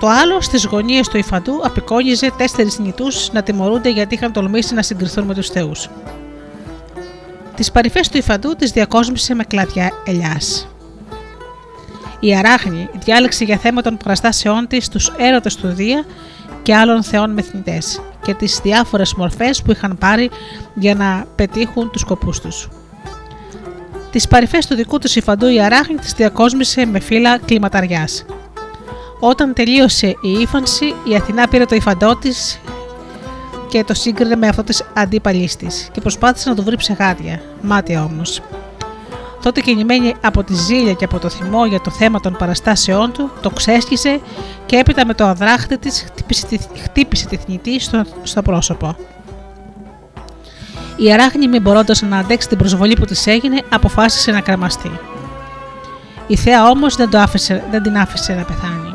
Το άλλο στις γωνίες του υφαντού απεικόνιζε τέσσερις νητούς να τιμωρούνται γιατί είχαν τολμήσει να συγκριθούν με τους Θεούς. Τις παρυφές του υφαντού τις διακόσμησε με κλαδιά ελιάς. Η Αράχνη διάλεξε για θέμα των παραστάσεών της τους έρωτες του Δία και άλλων θεών μεθνητές και τις διάφορες μορφές που είχαν πάρει για να πετύχουν τους σκοπούς τους. Τις παρυφές του δικού τους υφαντού η Αράχνη τις διακόσμησε με φύλλα κλιματαριάς. Όταν τελείωσε η ύφανση, η Αθηνά πήρε το υφαντό της και το σύγκρινε με αυτό της αντίπαλής της και προσπάθησε να το βρει ψεγάδια, μάτια όμως. Τότε κινημένη από τη ζήλια και από το θυμό για το θέμα των παραστάσεών του, το ξέσχισε και έπειτα με το αδράχτη της χτύπησε τη, χτύπησε τη θνητή στο, στο πρόσωπο. Η αράχνη, μην μπορώντας να αντέξει την προσβολή που της έγινε, αποφάσισε να κραμαστεί. Η θέα όμως δεν, δεν την άφησε να πεθάνει.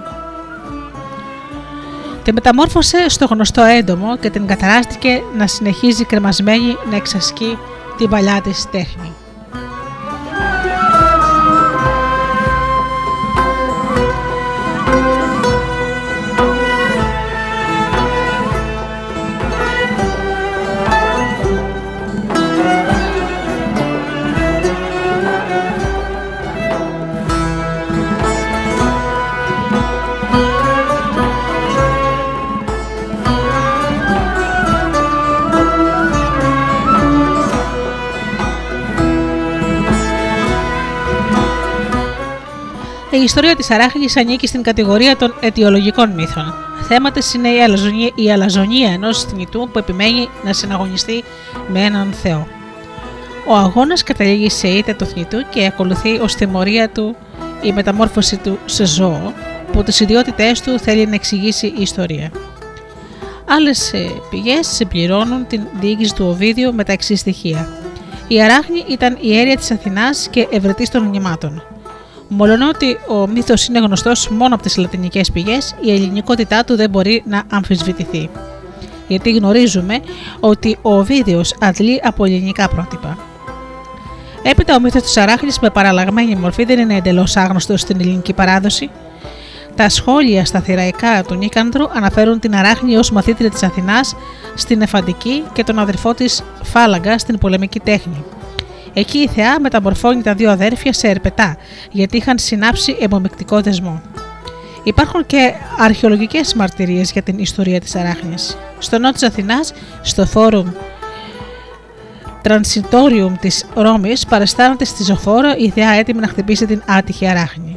Τη μεταμόρφωσε στο γνωστό έντομο και την καταράστηκε να συνεχίζει κρεμασμένη να εξασκεί την παλιά της τέχνη. Ιστορία της Αράχνη ανήκει στην κατηγορία των αιτιολογικών μύθων. Θέματα είναι η αλαζονία, η αλαζονία ενός θνητού που επιμένει να συναγωνιστεί με έναν Θεό. Ο αγώνας καταλήγει σε ήττα του θνητού και ακολουθεί ως τιμωρία του η μεταμόρφωση του σε ζώο, που τις ιδιότητές του θέλει να εξηγήσει η ιστορία. Άλλες πηγές συμπληρώνουν την διοίκηση του Οβίδιου με τα εξής στοιχεία. Η Αράχνη ήταν η αίρια της Αθηνάς και ευρετής των μνημάτων. Μολονότι ο μύθος είναι γνωστός μόνο από τις λατινικές πηγές, η ελληνικότητά του δεν μπορεί να αμφισβητηθεί. Γιατί γνωρίζουμε ότι ο Οβίδιο αντλεί από ελληνικά πρότυπα. Έπειτα, ο μύθος της Αράχνης με παραλλαγμένη μορφή δεν είναι εντελώς άγνωστος στην ελληνική παράδοση. Τα σχόλια στα θηραϊκά του Νίκανδρου αναφέρουν την Αράχνη ως μαθήτρια της Αθηνάς στην Εφαντική και τον αδερφό της Φάλαγκα στην πολεμική τέχνη. Εκεί η θεά μεταμορφώνει τα δύο αδέρφια σε ερπετά, γιατί είχαν συνάψει εμπομεκτικό δεσμό. Υπάρχουν και αρχαιολογικές μαρτυρίες για την ιστορία της Αράχνης. Στο νότο της Αθηνάς, στο φόρουμ Transitorium της Ρώμης, παρεστάνεται στη ζωφόρα η θεά έτοιμη να χτυπήσει την άτυχη Αράχνη.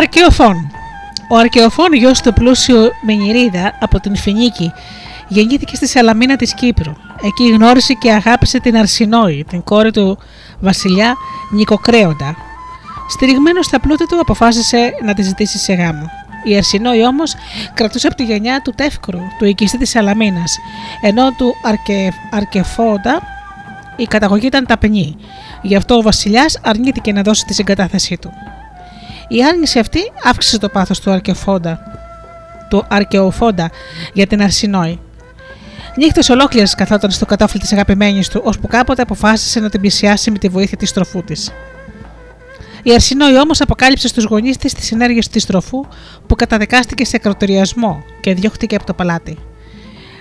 Αρκεοφών. Ο Αρκεοφών, γιος του πλούσιου Μενιρίδα από την Φινίκη, γεννήθηκε στη Σαλαμίνα της Κύπρου. Εκεί γνώρισε και αγάπησε την Αρσινόη, την κόρη του βασιλιά Νικοκρέοντα. Στηριγμένος στα πλούτη του, αποφάσισε να τη ζητήσει σε γάμο. Η Αρσινόη όμως κρατούσε από τη γενιά του Τεύκρου, του οικιστή της Σαλαμίνας, ενώ του Αρκε... Αρκεφόντα η καταγωγή ήταν ταπεινή. Γι' αυτό ο βασιλιάς αρνήθηκε να δώσει τη συγκατάθεσή του. Η άρνηση αυτή αύξησε το πάθος του Αρκεφόντα, του Αρκεοφόντα για την Αρσινόη. Νύχτες ολόκληρε καθόταν στο κατόφλι της αγαπημένης του, ώσπου κάποτε αποφάσισε να την πλησιάσει με τη βοήθεια της τροφού της. Η Αρσινόη όμως αποκάλυψε στους γονείς της τις ενέργειες της τροφού που καταδικάστηκε σε ακροτεριασμό και διώχτηκε από το παλάτι.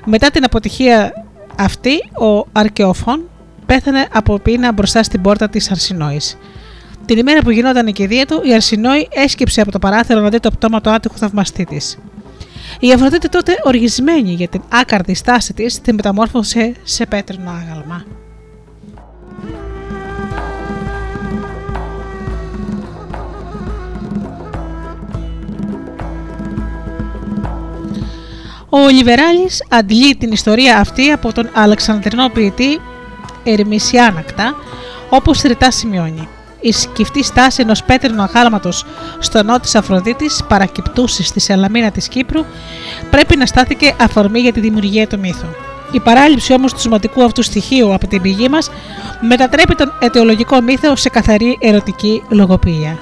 Μετά την αποτυχία αυτή, ο Αρκεοφών πέθανε από πείνα μπροστά στην πόρτα της Αρσινόης. Την ημέρα που γινόταν η κηδεία του, η Αρσινόη έσκυψε από το παράθυρο να δει το πτώμα του άτυχου θαυμαστή της. Η Αφροδίτη τότε οργισμένη για την άκαρδη στάση της την μεταμόρφωσε σε πέτρινο άγαλμα. Ο Λιβεράλης αντλεί την ιστορία αυτή από τον Αλεξανδρινό ποιητή Ερμησιάνακτα, όπως ρητά σημειώνει η σκυφτή στάση ενός πέτρινου αγάλματο στο νό της Αφροδίτης, παρακυπτούσης στη Σαλαμίνα της Κύπρου, πρέπει να στάθηκε αφορμή για τη δημιουργία του μύθου. Η παράληψη όμως του σημαντικού αυτού στοιχείου από την πηγή μας μετατρέπει τον αιτιολογικό μύθο σε καθαρή ερωτική λογοποιία.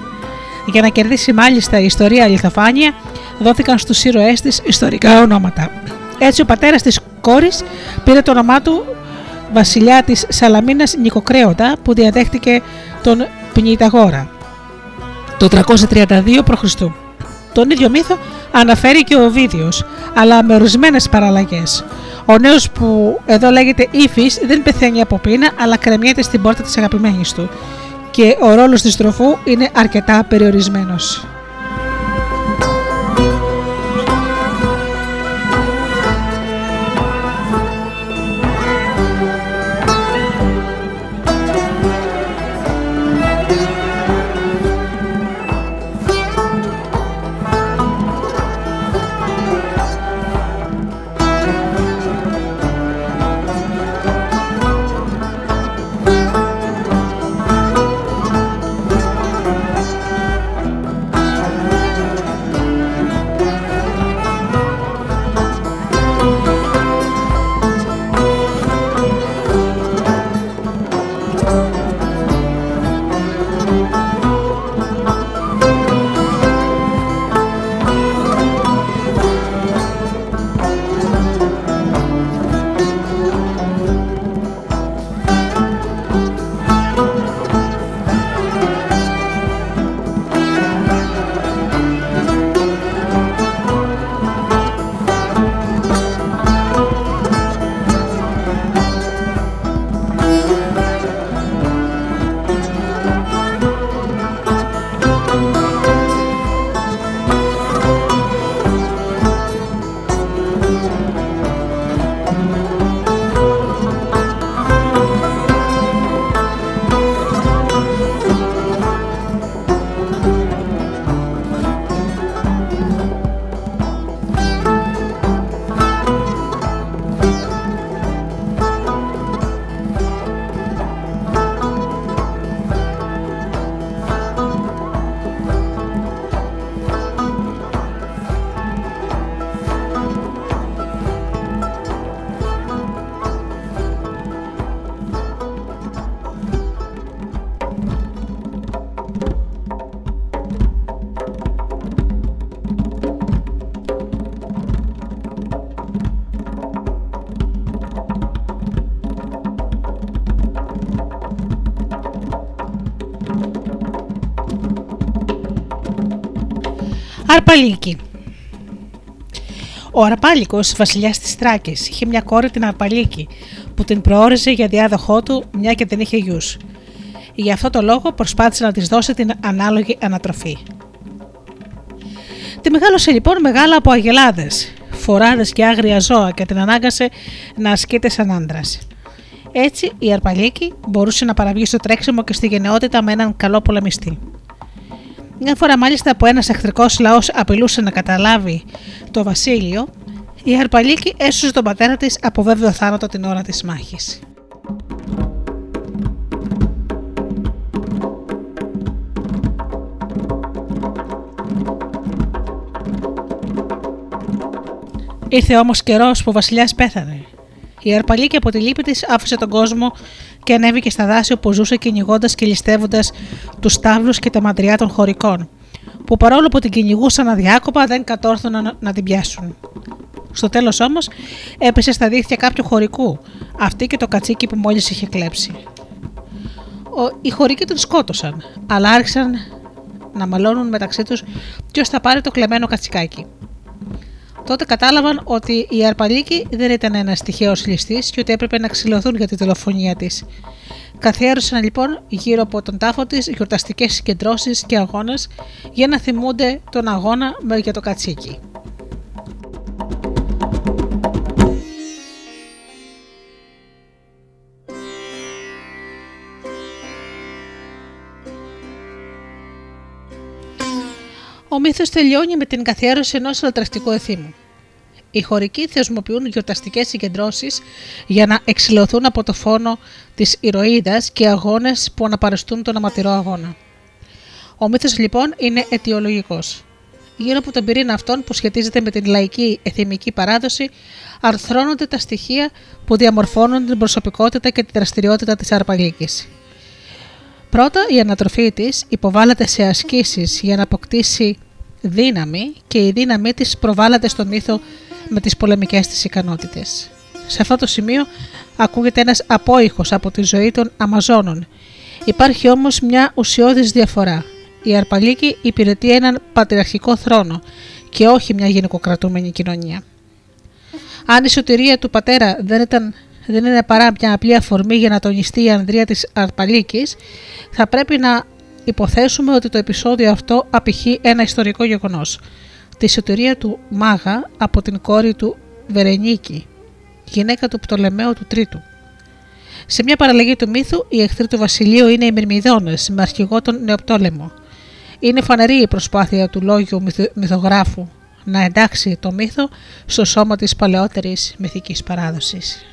Για να κερδίσει μάλιστα η ιστορία αληθοφάνεια, δόθηκαν στους ήρωές της ιστορικά ονόματα. Έτσι, ο πατέρας της κόρης πήρε το όνομά του βασιλιά της Σαλαμίνας Νικοκρέοντα που διαδέχτηκε τον Πνιταγόρα το 332 π.Χ. Τον ίδιο μύθο αναφέρει και ο Οβίδιος, αλλά με ορισμένες παραλλαγές. Ο νέος που εδώ λέγεται Ήφης δεν πεθαίνει από πείνα, αλλά κρεμιέται στην πόρτα της αγαπημένης του και ο ρόλος της τροφού είναι αρκετά περιορισμένος. Αρπαλίκη. Ο Αρπάλικος, βασιλιάς της Τράκης, είχε μια κόρη την Αρπαλίκη, που την προόριζε για διάδοχό του, μια και δεν είχε γιους. Γι' αυτό το λόγο προσπάθησε να της δώσει την ανάλογη ανατροφή. Τη μεγάλωσε λοιπόν μεγάλα από αγελάδες, φοράδες και άγρια ζώα και την ανάγκασε να ασκείται σαν άντρας. Έτσι η Αρπαλίκη μπορούσε να παραβγεί στο τρέξιμο και στη γενναιότητα με έναν καλό πολεμιστή. Μια φορά μάλιστα που ένας εχθρικός λαός απειλούσε να καταλάβει το βασίλειο, η Αρπαλίκη έσωσε τον πατέρα της από βέβαιο θάνατο την ώρα της μάχης. Ήρθε όμως καιρός που ο Βασιλιάς πέθανε. Η Αρπαλίκη από τη λύπη της άφησε τον κόσμο και ανέβηκε στα δάση όπου ζούσε κυνηγώντας και ληστεύοντας τους στάβλους και τα μαντριά των χωρικών, που παρόλο που την κυνηγούσαν αδιάκοπα δεν κατόρθωναν να την πιάσουν. Στο τέλος όμως έπεσε στα δίχτυα κάποιου χωρικού, αυτή και το κατσίκι που μόλις είχε κλέψει. Ο, οι χωρικοί τον σκότωσαν, αλλά άρχισαν να μαλώνουν μεταξύ τους ποιος θα πάρει το κλεμμένο κατσικάκι. Τότε κατάλαβαν ότι η Αρπαλίκη δεν ήταν ένας τυχαίος ληστής και ότι έπρεπε να ξυλωθούν για τη δολοφονία της. Καθιέρωσαν λοιπόν γύρω από τον τάφο της γιορταστικές συγκεντρώσεις και αγώνες για να θυμούνται τον αγώνα για το κατσίκι. Ο μύθος τελειώνει με την καθιέρωση ενός λατρευτικού εθήμου. Οι χωρικοί θεσμοποιούν γιορταστικές συγκεντρώσεις για να εξηλωθούν από το φόνο της ηρωίδας και αγώνες που αναπαριστούν τον αματηρό αγώνα. Ο μύθος λοιπόν είναι αιτιολογικός. Γύρω από τον πυρήνα αυτών που σχετίζεται με την λαϊκή εθιμική παράδοση, αρθρώνονται τα στοιχεία που διαμορφώνουν την προσωπικότητα και τη δραστηριότητα της αρπαγλίκη. Πρώτα, η ανατροφή της υποβάλλεται σε ασκήσεις για να αποκτήσει δύναμη και η δύναμή της προβάλλεται στο μύθο με τις πολεμικές της ικανότητες. Σε αυτό το σημείο ακούγεται ένας απόϊχος από τη ζωή των Αμαζόνων. Υπάρχει όμως μια ουσιώδης διαφορά. Η Αρπαλίκη υπηρετεί έναν πατριαρχικό θρόνο και όχι μια γενικοκρατούμενη κοινωνία. Αν η σωτηρία του πατέρα δεν, ήταν, δεν είναι παρά μια απλή αφορμή για να τονιστεί η ανδρεία της Αρπαλίκης, θα πρέπει να υποθέσουμε ότι το επεισόδιο αυτό απηχεί ένα ιστορικό γεγονός. Τη σωτηρία του Μάγα από την κόρη του Βερενίκη, γυναίκα του Πτολεμαίου του Τρίτου. Σε μια παραλλαγή του μύθου, οι εχθροί του βασιλείου είναι οι Μυρμηδόνες με αρχηγό τον Νεοπτόλεμο. Είναι φανερή η προσπάθεια του λόγιου μυθογράφου να εντάξει το μύθο στο σώμα της παλαιότερης μυθικής παράδοσης.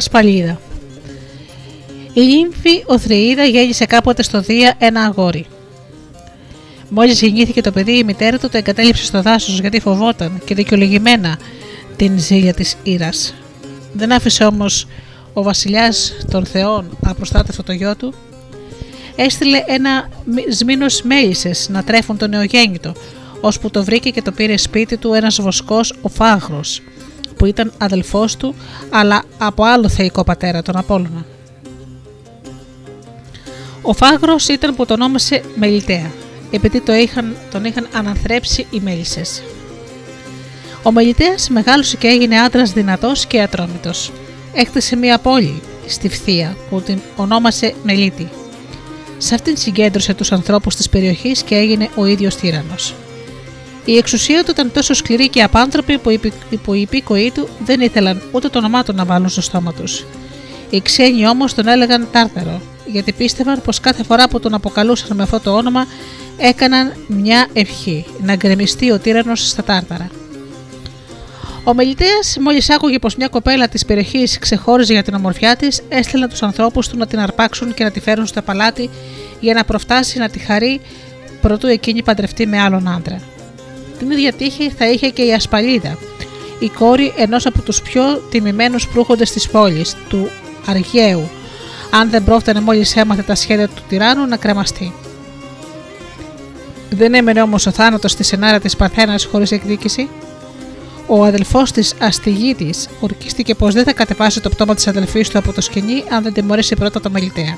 Ασπαλίδα. Η νύμφη Οθρεΐδα γέννησε κάποτε στο Δία ένα αγόρι. Μόλις γεννήθηκε το παιδί, η μητέρα του το εγκατέλειψε στο δάσος γιατί φοβόταν και δικαιολογημένα την ζήλια της Ήρας. Δεν άφησε όμως ο βασιλιάς των Θεών απροστάτευτο το γιο του. Έστειλε ένα σμήνος μέλισσες να τρέφουν το νεογέννητο, ώσπου το βρήκε και το πήρε σπίτι του ένας βοσκός ο Φάγρος, που ήταν αδελφός του, αλλά από άλλο θεϊκό πατέρα, τον Απόλλωνα. Ο Φάγρος ήταν που τον όνομασε Μελιτέα, επειδή το είχαν, τον είχαν αναθρέψει οι μέλισσες. Ο Μελιτέας μεγάλωσε και έγινε άντρας δυνατός και ατρόμητος. Έκτισε μια πόλη στη Φθία που την ονόμασε Μελίτη. Σε αυτήν συγκέντρωσε τους ανθρώπους της περιοχής και έγινε ο ίδιος τύρανος. Η εξουσία του ήταν τόσο σκληρή και απάνθρωπη που οι υπήκοοι του δεν ήθελαν ούτε το όνομά του να βάλουν στο στόμα τους. Οι ξένοι όμως τον έλεγαν Τάρταρο, γιατί πίστευαν πως κάθε φορά που τον αποκαλούσαν με αυτό το όνομα έκαναν μια ευχή να γκρεμιστεί ο τύρανο στα Τάρταρα. Ο Μελιτέα, μόλις άκουγε πως μια κοπέλα της περιοχής ξεχώριζε για την ομορφιά της, έστειλε τους ανθρώπους του να την αρπάξουν και να τη φέρουν στο παλάτι για να προφτάσει να τη χαρεί προτού εκείνη παντρευτεί με άλλον άντρα. Την ίδια τύχη θα είχε και η Ασπαλίδα, η κόρη ενός από τους πιο τιμημένους προύχοντες της πόλης, του Αργαίου, αν δεν πρόφτανε μόλις έμαθε τα σχέδια του τυράννου να κρεμαστεί. Δεν έμενε όμως ο θάνατος στη σενάρα της Παρθένα χωρίς εκδίκηση. Ο αδελφός της Αστιγίτης ορκίστηκε πως δεν θα κατεβάσει το πτώμα της αδελφής του από το σκηνή αν δεν τιμωρήσει πρώτα το μελιτέα.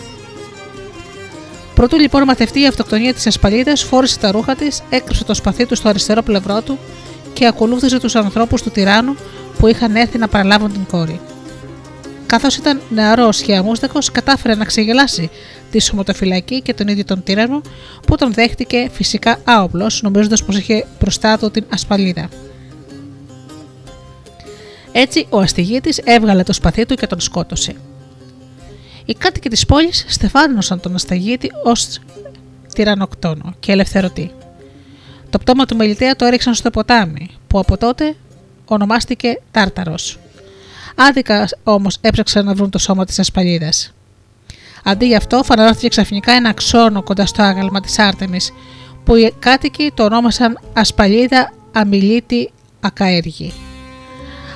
Προτού λοιπόν μαθευτεί η αυτοκτονία της Ασπαλίδα, φόρησε τα ρούχα της, έκρυψε το σπαθί του στο αριστερό πλευρό του και ακολούθησε τους ανθρώπους του τυράννου που είχαν έρθει να παραλάβουν την κόρη. Καθώς ήταν νεαρός και αμούστακο, κατάφερε να ξεγελάσει τη σωματοφυλακή και τον ίδιο τον τύρανο, που τον δέχτηκε φυσικά άοπλος, νομίζοντας πως είχε μπροστά του την ασπαλίδα. Έτσι, ο αστηγίτης έβγαλε το σπαθί του και τον σκότωσε. Οι κάτοικοι της πόλης στεφάνωσαν τον ασταγίτη ως τυρανοκτόνο και ελευθερωτή. Το πτώμα του μελιτέα το έριξαν στο ποτάμι, που από τότε ονομάστηκε Τάρταρος. Άδικα όμως έψαξαν να βρουν το σώμα της Ασπαλίδα. Αντί γι' αυτό, φανερώθηκε ξαφνικά ένα ξώνο κοντά στο άγαλμα της Άρτεμης, που οι κάτοικοι το ονόμασαν Ασπαλίδα Αμιλίτη Ακαέργη.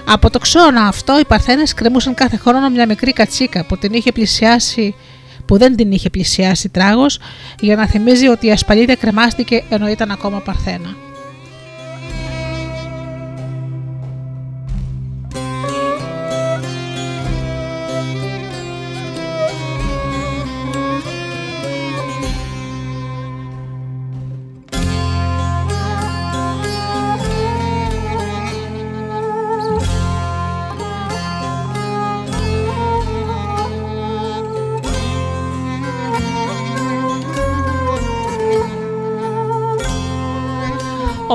Από το ξώνα αυτό οι Παρθένες κρεμούσαν κάθε χρόνο μια μικρή κατσίκα που, την είχε πλησιάσει, που δεν την είχε πλησιάσει τράγος για να θυμίζει ότι η ασπαλίδα κρεμάστηκε ενώ ήταν ακόμα Παρθένα.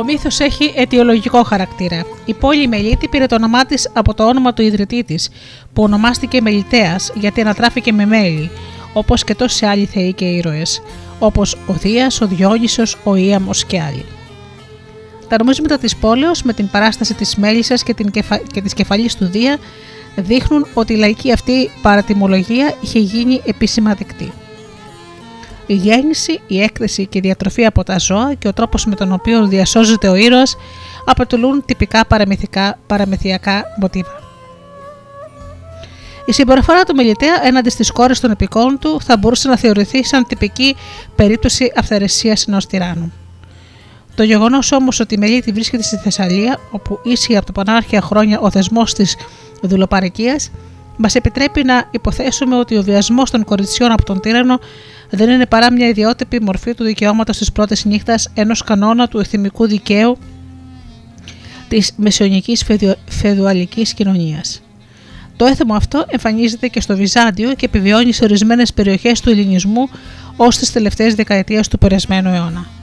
Ο μύθος έχει αιτιολογικό χαρακτήρα. Η πόλη Μελίτη πήρε το όνομά της από το όνομα του ιδρυτή της, που ονομάστηκε Μελιτέας γιατί ανατράφηκε με μέλη, όπως και τόσοι άλλοι θεοί και ήρωες, όπως ο Δίας, ο Διόνυσος, ο Ήαμο και άλλοι. Τα νομίσματα της πόλεως με την παράσταση της μέλισσας και, την κεφα... και της κεφαλής του Δία δείχνουν ότι η λαϊκή αυτή παρατιμολογία είχε γίνει επίσημα δεκτή. Η γέννηση, η έκθεση και η διατροφή από τα ζώα και ο τρόπος με τον οποίο διασώζεται ο ήρωας αποτελούν τυπικά παραμυθιακά μοτίβα. Η συμπεριφορά του Μελιτέα έναντι στις κόρες των επικών του θα μπορούσε να θεωρηθεί σαν τυπική περίπτωση αυθαιρεσίας ενός τυράννου. Το γεγονός όμως ότι η Μελίτη βρίσκεται στη Θεσσαλία, όπου ίσχυε από το πανάρχια χρόνια ο θεσμός της δουλοπαρικίας, μας επιτρέπει να υποθέσουμε ότι ο βιασμός των κοριτσιών από τον τύρανο δεν είναι παρά μια ιδιότυπη μορφή του δικαιώματος της πρώτης νύχτας ενός κανόνα του εθνικού δικαίου της μεσαιωνικής φεδουαλικής κοινωνίας. Το έθιμο αυτό εμφανίζεται και στο Βυζάντιο και επιβιώνει σε ορισμένες περιοχές του Ελληνισμού ως τις τελευταίες δεκαετίες του περασμένου αιώνα.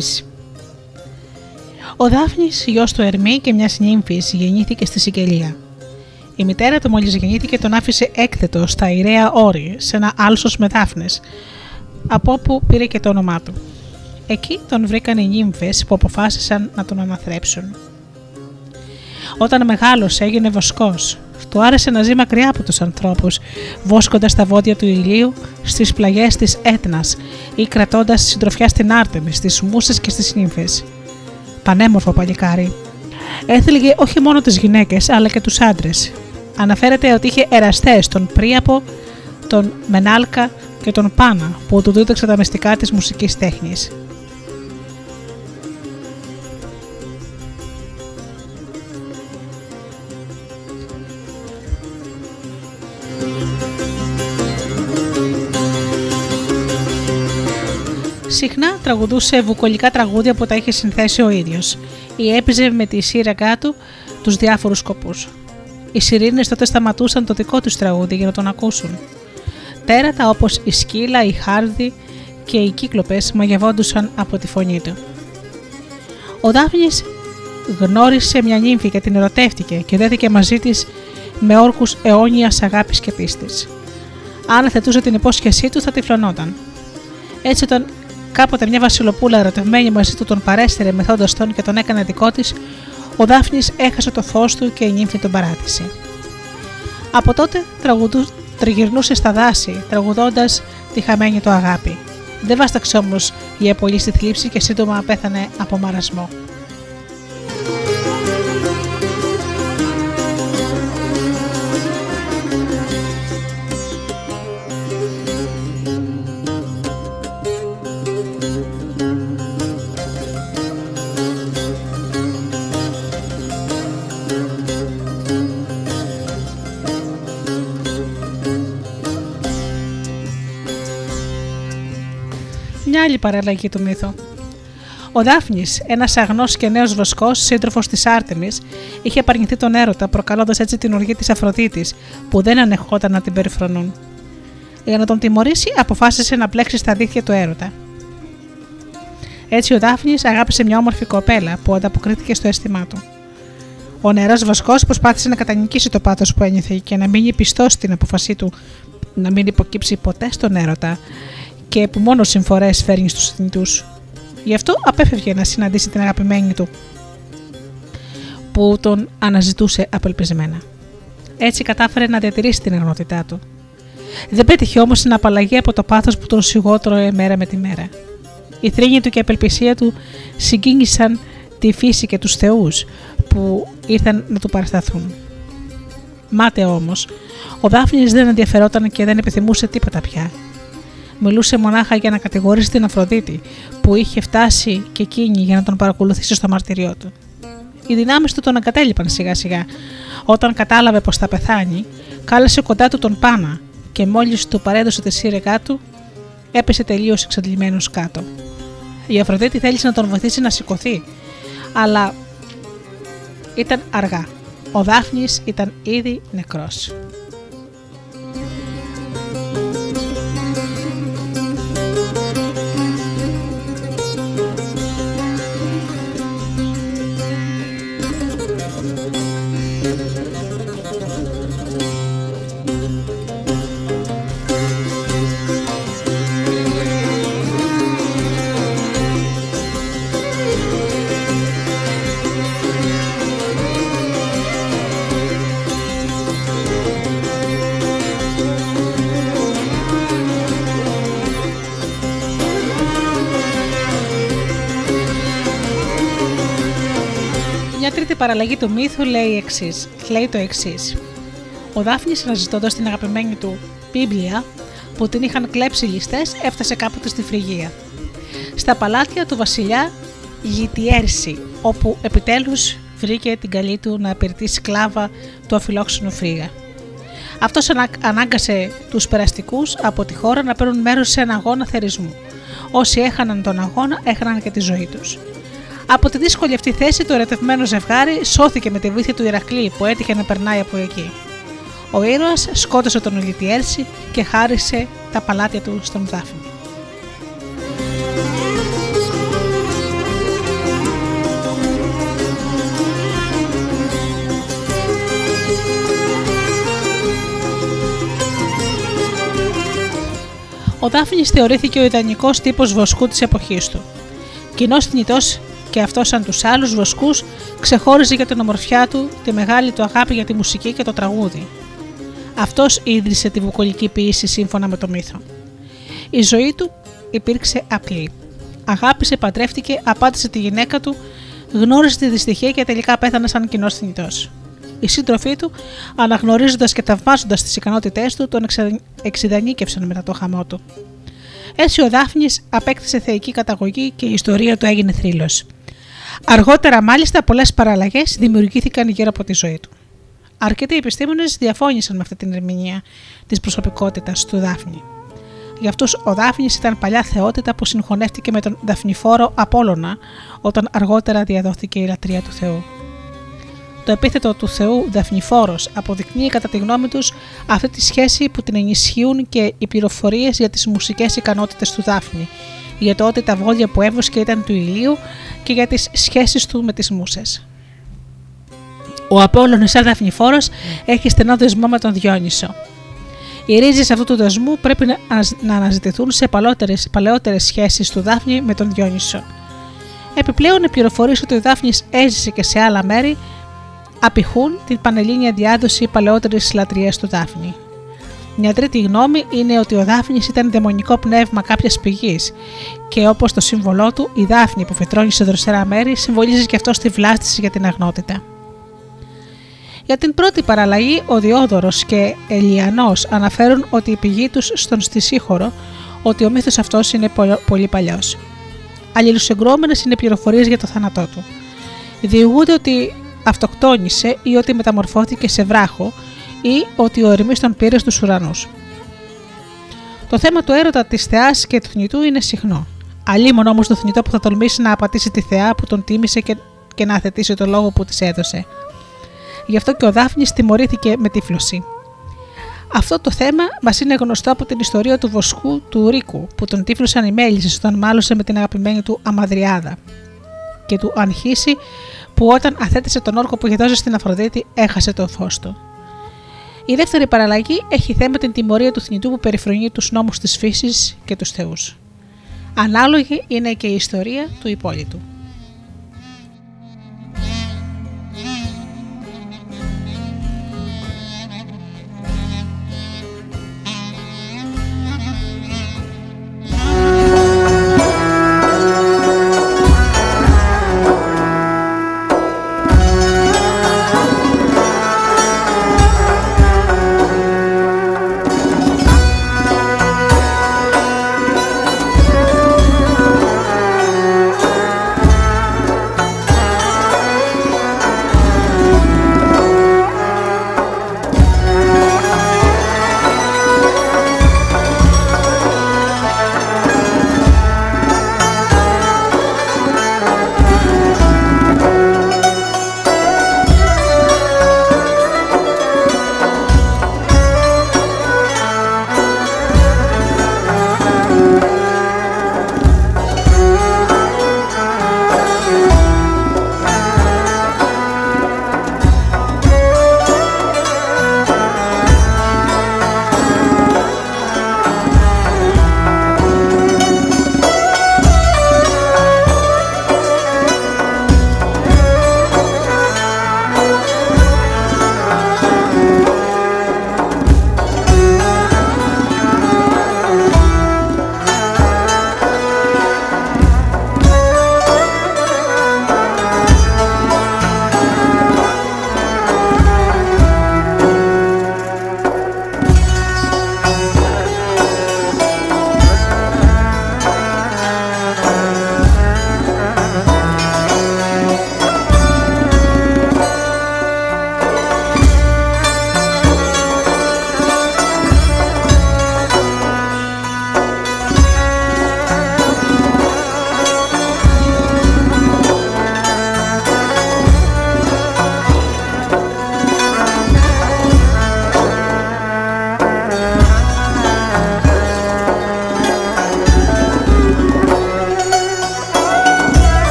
Δάφνης Ο Δάφνης, γιος του Ερμή και μιας νύμφης, γεννήθηκε στη Σικελία. Η μητέρα του μόλις γεννήθηκε τον άφησε έκθετο στα ιραία όρη, σε ένα άλσος με δάφνες, από όπου πήρε και το όνομά του. Εκεί τον βρήκαν οι νύμφες που αποφάσισαν να τον αναθρέψουν. Όταν μεγάλωσε έγινε βοσκός. Του άρεσε να ζει μακριά από τους ανθρώπους, βόσκοντας τα βόδια του ηλίου στις πλαγιές της Έτνας ή κρατώντας συντροφιά στην Άρτεμη, στις Μούσες και στις Νύμφες. Πανέμορφο παλικάρι. Έθελγε όχι μόνο τις γυναίκες αλλά και τους άντρες. Αναφέρεται ότι είχε εραστές τον Πρίαπο, τον Μενάλκα και τον Πάνα που του δίδαξε τα μυστικά της μουσικής τέχνης. Συχνά τραγουδούσε βουκολικά τραγούδια που τα είχε συνθέσει ο ίδιος ή έπαιζε με τη σύραγγά του τους διάφορους σκοπούς. Οι σιρήνες τότε σταματούσαν το δικό τους τραγούδι για να τον ακούσουν. Τέρατα όπως η σκύλα, η χάρδη και οι κύκλοπες μαγευόντουσαν από τη φωνή του. Ο Δάφνης γνώρισε μια νύμφη και την ερωτεύτηκε και δέθηκε μαζί της με όρκους αιώνιας αγάπης και πίστης. Αν θετούσε την υπόσχεσή του θα τυφλωνόταν. Έτσι όταν κάποτε μια βασιλοπούλα ερωτευμένη μαζί του τον παρέστερε μεθόντας τον και τον έκανε δικό της, ο Δάφνης έχασε το φως του και η νύμφη τον παράτησε. Από τότε τραγουδού, τριγυρνούσε στα δάση, τραγουδώντας τη χαμένη του αγάπη. Δεν βάσταξε όμως για πολύ στη θλίψη και σύντομα πέθανε από μαρασμό. Μια άλλη παραλλαγή του μύθου. Ο Δάφνης, ένας αγνός και νέος βοσκός, σύντροφος της Άρτεμης, είχε απαρνηθεί τον έρωτα, προκαλώντας έτσι την οργή της Αφροδίτης, που δεν ανεχόταν να την περιφρονούν. Για να τον τιμωρήσει, αποφάσισε να πλέξει στα δίχτυα του έρωτα. Έτσι ο Δάφνης αγάπησε μια όμορφη κοπέλα που ανταποκρίθηκε στο αίσθημά του. Ο νερό βοσκός προσπάθησε να κατανικήσει το πάθος που ένιωθε και να μείνει πιστός στην αποφασή του να μην υποκύψει ποτέ στον έρωτα και που μόνο συμφορές φέρνει στους θνητούς. Γι' αυτό απέφευγε να συναντήσει την αγαπημένη του, που τον αναζητούσε απελπισμένα. Έτσι κατάφερε να διατηρήσει την αγνότητά του. Δεν πέτυχε όμως την απαλλαγή από το πάθος που τον σιγότρωε μέρα με τη μέρα. Η θρήνη του και η απελπισία του συγκίνησαν τη φύση και τους θεούς που ήρθαν να του παρασταθούν. Μάται όμως, ο Δάφνης δεν ενδιαφερόταν και δεν επιθυμούσε τίποτα πια μιλούσε μονάχα για να κατηγορήσει την Αφροδίτη, που είχε φτάσει και εκείνη για να τον παρακολουθήσει στο μαρτυριό του. Οι δυνάμεις του τον εγκατέλειπαν σιγά σιγά. Όταν κατάλαβε πως θα πεθάνει, κάλεσε κοντά του τον Πάνα και μόλις του παρέδωσε τη σύρεγγά του, έπεσε τελείως εξαντλημένος κάτω. Η Αφροδίτη θέλησε να τον βοηθήσει να σηκωθεί, αλλά ήταν αργά. Ο Δάφνης ήταν ήδη νεκρός. Παραλλαγή του μύθου λέει, εξής, λέει το εξής. Ο Δάφνης, αναζητώντας την αγαπημένη του Μπίμπλια, που την είχαν κλέψει ληστές, έφτασε κάποτε στη Φρυγία. Στα παλάτια του βασιλιά Γιτιέρση, όπου επιτέλους βρήκε την καλή του να απειρτεί σκλάβα του αφιλόξενου φρύγα. Αυτός ανάγκασε τους περαστικούς από τη χώρα να παίρνουν μέρος σε ένα αγώνα θερισμού. Όσοι έχαναν τον αγώνα, έχαναν και τη ζωή τους. Από τη δύσκολη αυτή θέση το ερωτευμένο ζευγάρι σώθηκε με τη βοήθεια του Ηρακλή που έτυχε να περνάει από εκεί. Ο ήρωας σκότωσε τον Ολιτιέρση και χάρισε τα παλάτια του στον Δάφνη. Ο Δάφνης θεωρήθηκε ο ιδανικός τύπος βοσκού της εποχής του. Κοινός θνητός και αυτό, σαν τους άλλους βοσκούς, ξεχώριζε για την ομορφιά του, τη μεγάλη του αγάπη για τη μουσική και το τραγούδι. Αυτός ίδρυσε τη βουκολική ποιήση σύμφωνα με το μύθο. Η ζωή του υπήρξε απλή. Αγάπησε, παντρεύτηκε, απάντησε τη γυναίκα του, γνώρισε τη δυστυχία και τελικά πέθανε σαν κοινός θνητός. Οι σύντροφοί του, αναγνωρίζοντας και θαυμάζοντας τις ικανότητές του, τον εξειδανίκευσαν μετά το χαμό του. Έτσι ο Δάφνης απέκτησε θεϊκή καταγωγή και η ιστορία του έγινε θρύλος. Αργότερα, μάλιστα, πολλές παραλλαγές δημιουργήθηκαν γύρω από τη ζωή του. Αρκετοί επιστήμονες διαφώνησαν με αυτή την ερμηνεία της προσωπικότητας του Δάφνη. Για αυτούς, ο Δάφνης ήταν παλιά θεότητα που συγχωνεύτηκε με τον Δαφνηφόρο Απόλωνα, όταν αργότερα διαδόθηκε η λατρεία του Θεού. Το επίθετο του Θεού Δαφνηφόρος αποδεικνύει κατά τη γνώμη τους αυτή τη σχέση που την ενισχύουν και οι πληροφορίες για τις μουσικές ικανότητες του Δάφνη, για το ότι τα βόλια που έβοσκε ήταν του ηλίου και για τις σχέσεις του με τις μουσε. Ο Απόλλωνος σαν δαφνηφόρος έχει στενό δεσμό με τον Διόνυσο. Οι ρίζες αυτού του δεσμού πρέπει να αναζητηθούν σε παλαιότερες σχέσεις του Δάφνη με τον Διόνυσο. Επιπλέον, οι πληροφορίες ότι ο Δάφνης έζησε και σε άλλα μέρη απηχούν την πανελλήνια διάδοση παλαιότερη λατρεία του Δάφνη. Μια τρίτη γνώμη είναι ότι ο Δάφνης ήταν δαιμονικό πνεύμα κάποιας πηγής και όπως το σύμβολό του, η Δάφνη που φυτρώνει σε δροσερά μέρη συμβολίζει και αυτό στη βλάστηση για την αγνότητα. Για την πρώτη παραλλαγή, ο Διόδωρος και Ελιανός αναφέρουν ότι η πηγή τους στον Στισίχωρο, ότι ο μύθος αυτός είναι πολύ παλιός. Αλληλοσυγκρόμενες είναι πληροφορίες για το θάνατό του. Διηγούνται ότι αυτοκτόνησε ή ότι μεταμορφώθηκε σε βράχο ή ότι ο Ερμής τον πήρε στους ουρανούς. Το θέμα του έρωτα της θεάς και του θνητού είναι συχνό. Αλλήμον όμως το θνητό που θα τολμήσει να απατήσει τη θεά που τον τίμησε και, και να αθετήσει το λόγο που της έδωσε. Γι' αυτό και ο Δάφνης τιμωρήθηκε με τύφλωση. Αυτό το θέμα μας είναι γνωστό από την ιστορία του βοσκού του Ρίκου, που τον τύφλωσαν οι μέλισσες όταν μάλωσε με την αγαπημένη του Αμαδριάδα. Και του Ανχύση, που όταν αθέτησε τον όρκο που είχε δώσει στην Αφροδίτη, έχασε το φως του. Η δεύτερη παραλλαγή έχει θέμα την τιμωρία του θνητού που περιφρονεί τους νόμους της φύσης και τους θεούς. Ανάλογη είναι και η ιστορία του υπόλοιπου.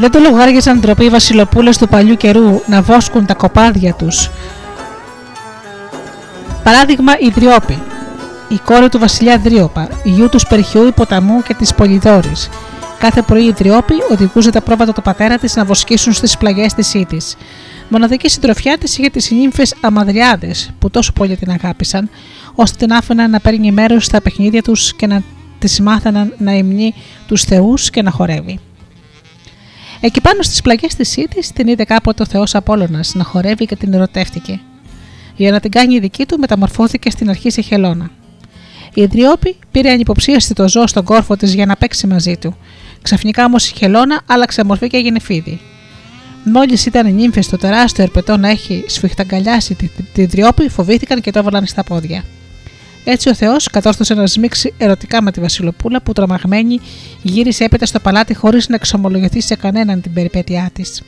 Δεν το λογάριαζαν ντροπή οι βασιλοπούλες του παλιού καιρού να βόσκουν τα κοπάδια τους. Παράδειγμα η Δριόπη, η κόρη του βασιλιά Δρίωπα, γιου τους Σπερχιού ποταμού και της Πολυδόρη. Κάθε πρωί η Δριόπη οδηγούσε τα πρόβατα του πατέρα της να βοσκήσουν στις πλαγιές της Ήτης. Μοναδική συντροφιά της είχε τις νύμφες Αμαδριάδες, που τόσο πολύ την αγάπησαν, ώστε την άφηναν να παίρνει μέρος στα παιχνίδια τους και να τη μάθαναν να υμνεί τους θεούς και να χορεύει. Εκεί πάνω στις πλαγιές της Ήτη την είδε κάποτε ο Θεός Απόλογα να χορεύει και την ερωτεύτηκε. Για να την κάνει δική του, μεταμορφώθηκε στην αρχή σε χελώνα. Η Ιδριόπη πήρε ανυποψίαστη το ζώο στον κόρφο της για να παίξει μαζί του. Ξαφνικά όμως η χελώνα άλλαξε μορφή και έγινε φίδι. Μόλις ήταν οι νύμφες στο τεράστιο ερπετό να έχει σφιχταγκαλιάσει τη, τη, Δριόπη, φοβήθηκαν και το έβαλαν στα πόδια. Έτσι ο Θεός κατόρθωσε να σμίξει ερωτικά με τη Βασιλοπούλα που τρομαγμένη γύρισε έπειτα στο παλάτι χωρίς να εξομολογηθεί σε κανέναν την περιπέτειά της.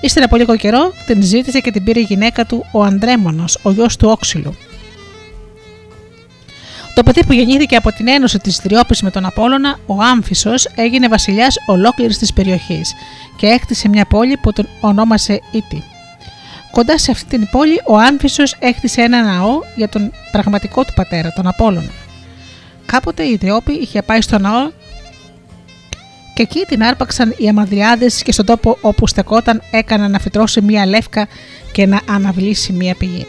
Ύστερα από λίγο καιρό την ζήτησε και την πήρε η γυναίκα του ο Ανδρέμονος, ο γιος του Όξυλου. Το παιδί που γεννήθηκε από την ένωση της Δριόπη με τον Απόλωνα, ο Άμφισος, έγινε βασιλιάς ολόκληρης της περιοχής και έκτισε μια πόλη που τον ονόμασε Ήτη. Κοντά σε αυτή την πόλη, ο Άμφισος έκτισε ένα ναό για τον πραγματικό του πατέρα, τον Απόλλωνα. Κάποτε η Ιδεόπη είχε πάει στο ναό και εκεί την άρπαξαν οι αμαδριάδες και στον τόπο όπου στεκόταν έκαναν να φυτρώσει μία λεύκα και να αναβλήσει μία πηγή.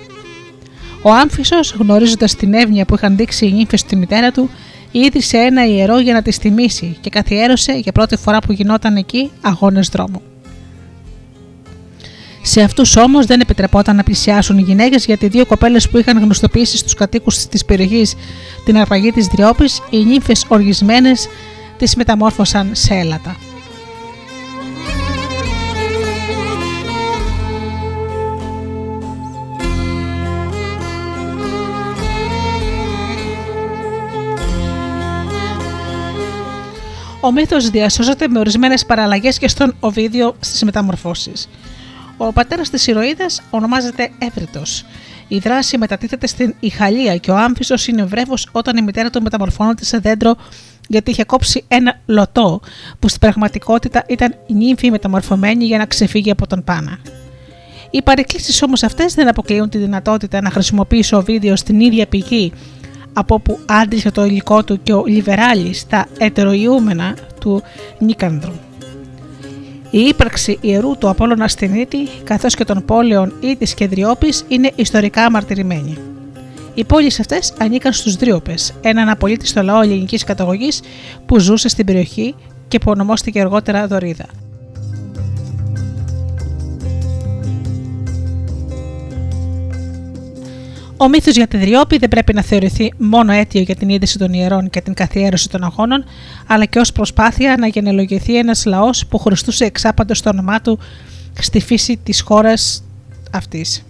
Ο Άμφισος, γνωρίζοντας την εύνοια που είχαν δείξει οι νύμφες στη μητέρα του, ίδρυσε ένα ιερό για να τη τιμήσει και καθιέρωσε για πρώτη φορά που γινόταν εκεί αγώνες δρόμου. Σε αυτούς όμως δεν επιτρεπόταν να πλησιάσουν οι γυναίκες γιατί δύο κοπέλες που είχαν γνωστοποιήσει στους κατοίκους της περιοχής την αρπαγή της Δριόπης, οι νύμφες οργισμένες τις μεταμόρφωσαν σε έλατα. Ο μύθος διασώζεται με ορισμένες παραλλαγές και στον Οβίδιο στις μεταμορφώσεις. Ο πατέρας της ηρωίδας ονομάζεται Έβριτο. Η δράση μετατίθεται στην Ιχαλία και ο άμφισος είναι βρέφος όταν η μητέρα του μεταμορφώνεται σε δέντρο γιατί είχε κόψει ένα λωτό που στην πραγματικότητα ήταν η νύμφη μεταμορφωμένη για να ξεφύγει από τον Πάνα. Οι παρεκκλήσεις όμως αυτές δεν αποκλείουν τη δυνατότητα να χρησιμοποιήσει ο βίντεο στην ίδια πηγή από όπου άντλησε το υλικό του και ο Λιβεράλης στα ετεροϊούμενα του Νίκανδρου. Η ύπαρξη ιερού του Απόλλωνα στην Ήτη, καθώς και των πόλεων Ήτης και Δριόπης, είναι ιστορικά αμαρτυρημένη. Οι πόλεις αυτές ανήκαν στους Δρίωπε, έναν απολύτιστο λαό ελληνικής καταγωγής που ζούσε στην περιοχή και που ονομάστηκε αργότερα Δωρίδα. Ο μύθος για τη Δριόπη δεν πρέπει να θεωρηθεί μόνο αίτιο για την είδηση των ιερών και την καθιέρωση των αγώνων, αλλά και ως προσπάθεια να γενελογηθεί ένας λαός που χρωστούσε εξάπαντος το όνομά του στη φύση της χώρας αυτής.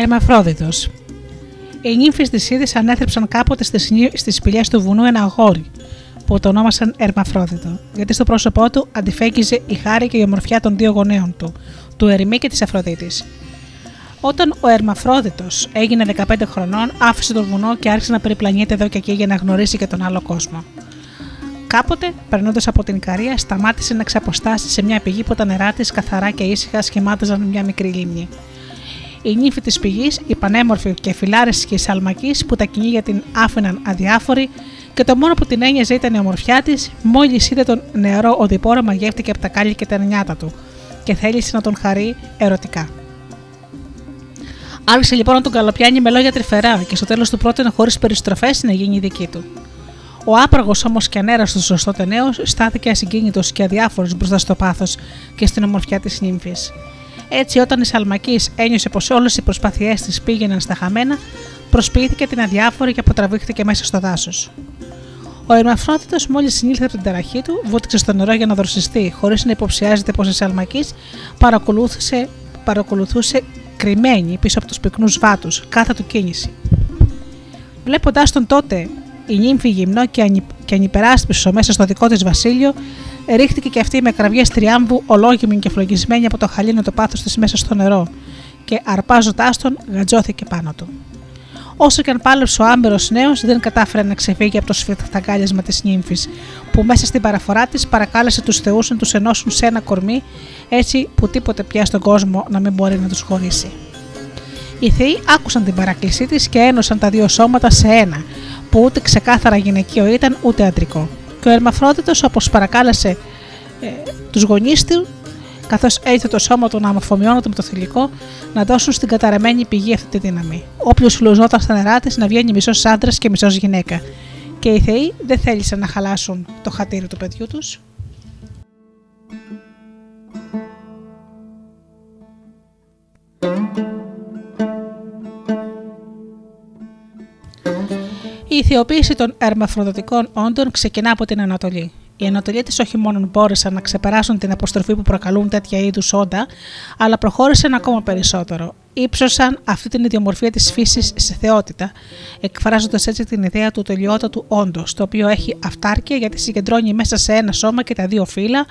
Ερμαφρόδιτος. Οι νύμφε της Ήδη ανέθρεψαν κάποτε στις σπηλιές του βουνού ένα αγόρι, που το ονόμασαν Ερμαφρόδιτο, γιατί στο πρόσωπό του αντιφέγγιζε η χάρη και η ομορφιά των δύο γονέων του, του Ερμή και της Αφροδίτης. Όταν ο Ερμαφρόδιτος έγινε 15 χρονών, άφησε το βουνό και άρχισε να περιπλανιέται εδώ και εκεί για να γνωρίσει και τον άλλο κόσμο. Κάποτε, περνώντας από την Ικαρία, σταμάτησε να ξαποστάσει σε μια πηγή που τα νερά της καθαρά και ήσυχα σχημάτιζαν μια μικρή λίμνη. Η νύφη της πηγής, η πανέμορφη και φιλάρεση και σαλμακή που τα κυνήγια την άφηναν αδιάφορη και το μόνο που την ένοιαζε ήταν η ομορφιά της, μόλις είδε τον νεαρό οδηπόρο μαγεύτηκε από τα κάλλια και τα νιάτα του και θέλησε να τον χαρεί ερωτικά. Άρχισε λοιπόν να τον καλοπιάνει με λόγια τρυφερά και στο τέλος του πρότεινε χωρίς περιστροφές να γίνει δική του. Ο άπραγος όμως και ανέραστος σωστό τενέο στάθηκε ασυγκίνητος και αδιάφορος μπροστά στο πάθος και στην ομορφιά της νύμφης. Έτσι, όταν η Σαλμακής ένιωσε πως όλες οι προσπάθειές της πήγαιναν στα χαμένα, προσποιήθηκε την αδιάφορη και αποτραβήχθηκε μέσα στο δάσος. Ο Ερμαφρότητο, μόλις συνήλθε από την ταραχή του, βούτυξε στο νερό για να δροσιστεί, χωρίς να υποψιάζεται πως η Σαλμακής παρακολουθούσε, παρακολουθούσε κρυμμένη πίσω από τους πυκνούς βάτους, κάθε του κίνηση. Βλέποντάς τον τότε η νύμφη γυμνό και, ανυ... και ανυπεράσπισο μέσα στο δικό της βασίλειο, ρίχτηκε και αυτή με κραυγές τριάμβου, ολόγυμη και φλογισμένη από το χαλίνο το πάθος της μέσα στο νερό, και αρπάζοντάς τον, γατζώθηκε πάνω του. Όσο και αν πάλεψε ο άμερο νέος, δεν κατάφερε να ξεφύγει από το σφιχταγκάλιασμα της νύμφης, που μέσα στην παραφορά της παρακάλεσε τους θεούς να τους ενώσουν σε ένα κορμί, έτσι που τίποτε πια στον κόσμο να μην μπορεί να τους χωρίσει. Οι θεοί άκουσαν την παράκλησή της και ένωσαν τα δύο σώματα σε ένα, που ούτε ξεκάθαρα γυναικείο ήταν ούτε αντρικό. Και ο Ερμαφρόδιτο, όπως παρακάλεσε ε, τους γονείς του, καθώς έδειξε το σώμα του να αμοφομιώνεται με το θηλυκό, να δώσουν στην καταραμένη πηγή αυτή τη δύναμη. Όποιος φλουζόταν στα νερά της να βγαίνει μισός άντρας και μισός γυναίκα. Και οι θεοί δεν θέλησαν να χαλάσουν το χατήρι του παιδιού τους. Η ηθιοποίηση των ερμαφροδοτικών όντων ξεκινά από την Ανατολή. Οι Ανατολίτε όχι μόνο μπόρεσαν να ξεπεράσουν την αποστροφή που προκαλούν τέτοια είδους όντα, αλλά προχώρησαν ακόμα περισσότερο. Ήψωσαν αυτή την ιδιομορφία της φύσης σε θεότητα, εκφράζοντας έτσι την ιδέα του τελειότατου όντω, το οποίο έχει αυτάρκεια γιατί συγκεντρώνει μέσα σε ένα σώμα και τα δύο φύλλα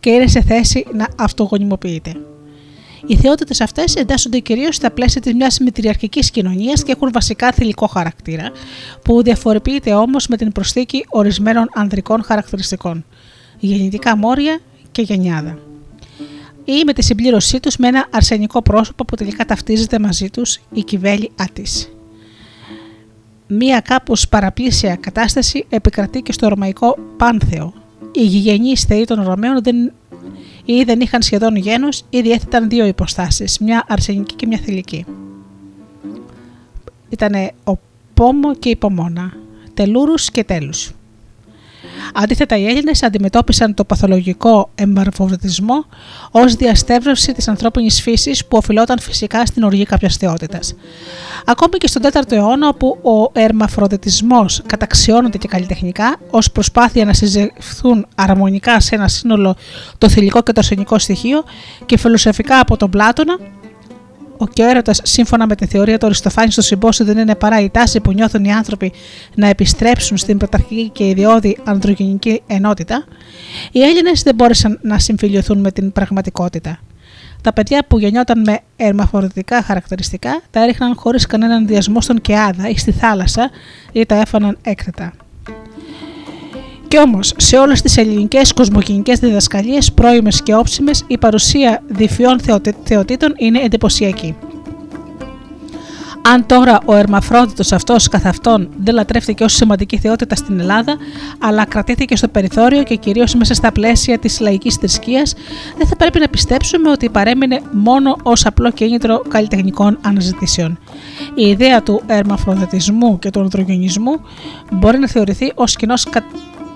και είναι σε θέση να αυτογονιμοποιείται. Οι θεότητες αυτές εντάσσονται κυρίως στα πλαίσια της μιας μητριαρχικής κοινωνίας και έχουν βασικά θηλυκό χαρακτήρα, που διαφοροποιείται όμως με την προσθήκη ορισμένων ανδρικών χαρακτηριστικών, γεννητικά μόρια και γενιάδα. Ή με τη συμπλήρωσή τους με ένα αρσενικό πρόσωπο που τελικά ταυτίζεται μαζί τους η κυβέλη Άτη. Μία κάπως παραπλήσια κατάσταση επικρατεί και στο ρωμαϊκό πάνθεο. Οι γηγενείς θεοί των Ρωμαίων δεν ή δεν είχαν σχεδόν γένος ή διέθεταν δύο υποστάσεις, μια αρσενική και μια θηλυκή. Ήταν ο πόμο και η πομόνα, τελούρους και τέλους. Αντίθετα, οι Έλληνες αντιμετώπισαν το παθολογικό εμπαρφοβητισμό ως διαστεύρωση της ανθρώπινης φύσης που οφειλόταν φυσικά στην οργή κάποιας θεότητας. Ακόμη και στον 4ο αιώνα, όπου ο ερμαφροδετισμό καταξιώνεται και καλλιτεχνικά ως προσπάθεια να συζευθούν αρμονικά σε ένα σύνολο το θηλυκό και το αρσενικό στοιχείο και φιλοσοφικά από τον Πλάτωνα, ο και ο έρωτα, σύμφωνα με τη θεωρία του Αριστοφάνη στο συμπόσιο, δεν είναι παρά η τάση που νιώθουν οι άνθρωποι να επιστρέψουν στην πρωταρχική και ιδιώδη ανδρογενική ενότητα, οι Έλληνες δεν μπόρεσαν να συμφιλειωθούν με την πραγματικότητα. Τα παιδιά που γεννιόταν με ερμαφορετικά χαρακτηριστικά τα έριχναν χωρίς κανέναν διασμό στον Κεάδα ή στη θάλασσα ή τα έφαναν έκρητα. Κι όμως, σε όλες τις ελληνικές κοσμοκινικέ διδασκαλίες, πρώιμες και όψιμες, η παρουσία διφιών θεοτήτων είναι εντυπωσιακή. Αν τώρα ο Ερμαφρόδιτο αυτός καθ' αυτόν δεν λατρεύτηκε ως σημαντική θεότητα στην Ελλάδα, αλλά κρατήθηκε στο περιθώριο και κυρίως μέσα στα πλαίσια της λαϊκής θρησκείας, δεν θα πρέπει να πιστέψουμε ότι παρέμεινε μόνο ως απλό κίνητρο καλλιτεχνικών αναζητήσεων. Η ιδέα του ερμαφροδιτισμού και του ανδρογενισμού μπορεί να θεωρηθεί ως κοινός